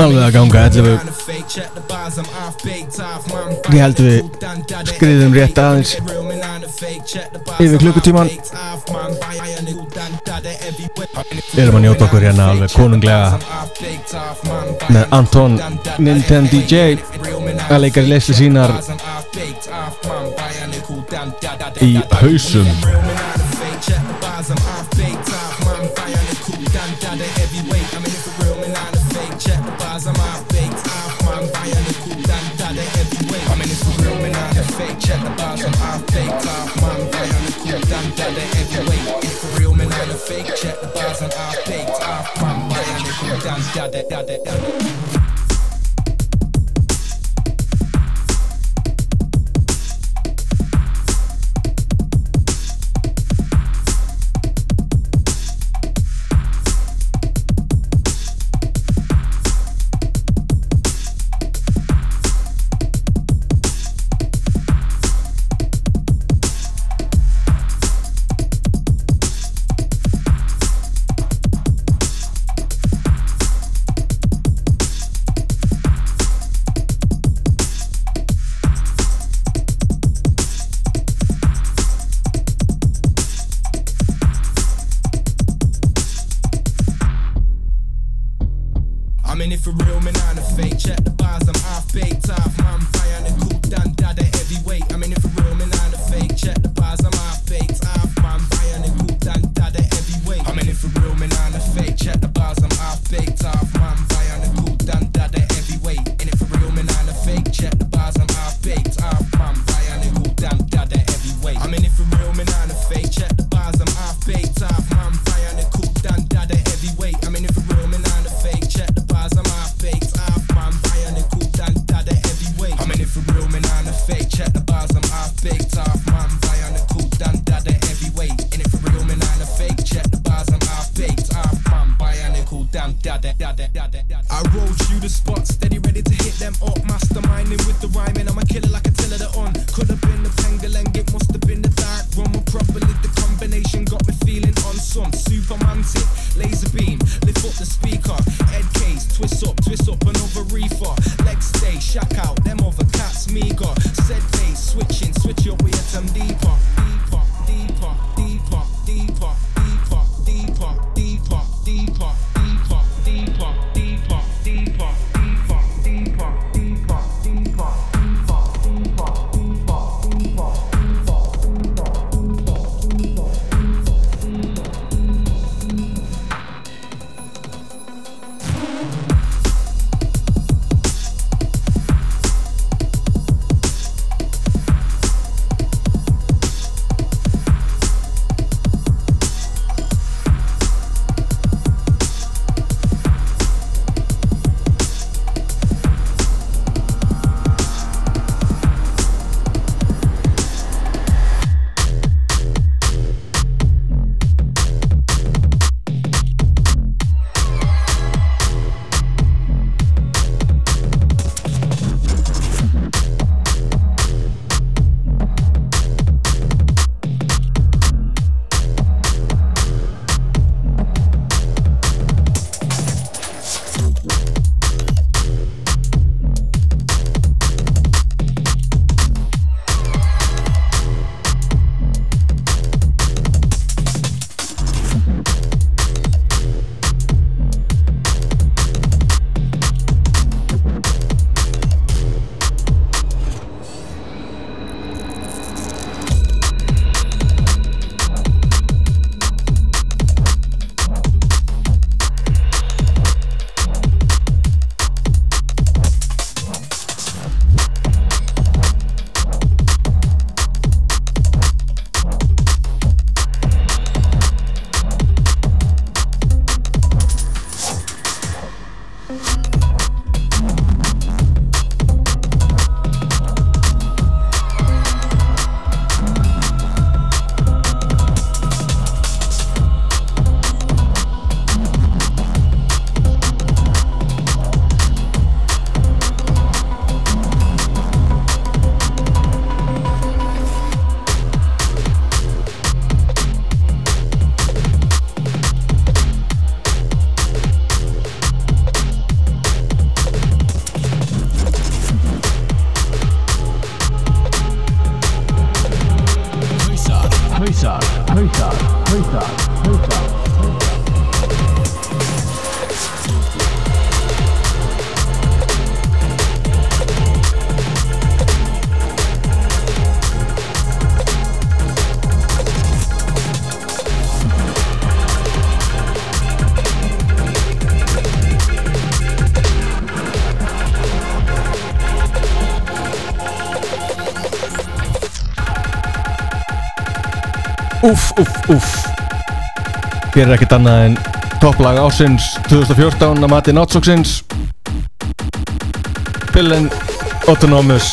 alveg að ganga 11 Ég held við skriðum rétt aðeins yfir klukkutíman Erum að njóta okkur hérna alveg konunglega með Anton Nintendo DJ að leika í leysli sínar í hausum that, down that, down that. Úff, úff, úff. Hér er ekkert annað en topplag ásins 2014 að mati Náttsóksins. Pillin Autonomous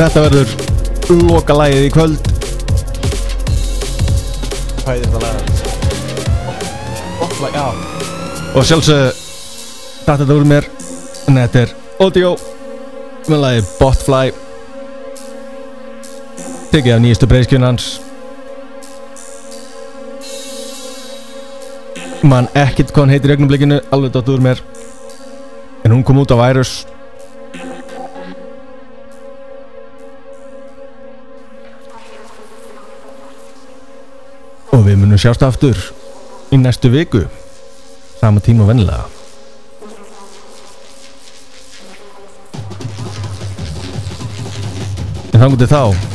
Þetta verður loka lagið í kvöld. Hvað er þetta já. Og sjálfsög Þetta úr mér En þetta er audio Með lagi Botfly. Tekið af nýjastu breyskjun hans. Man ekkert hvað hann heitir í augnablikinu Alveg dottu úr mér. En hún kom út á Virus við munum sjást aftur Í næstu viku. Sama tíma vennilega En þannig til þá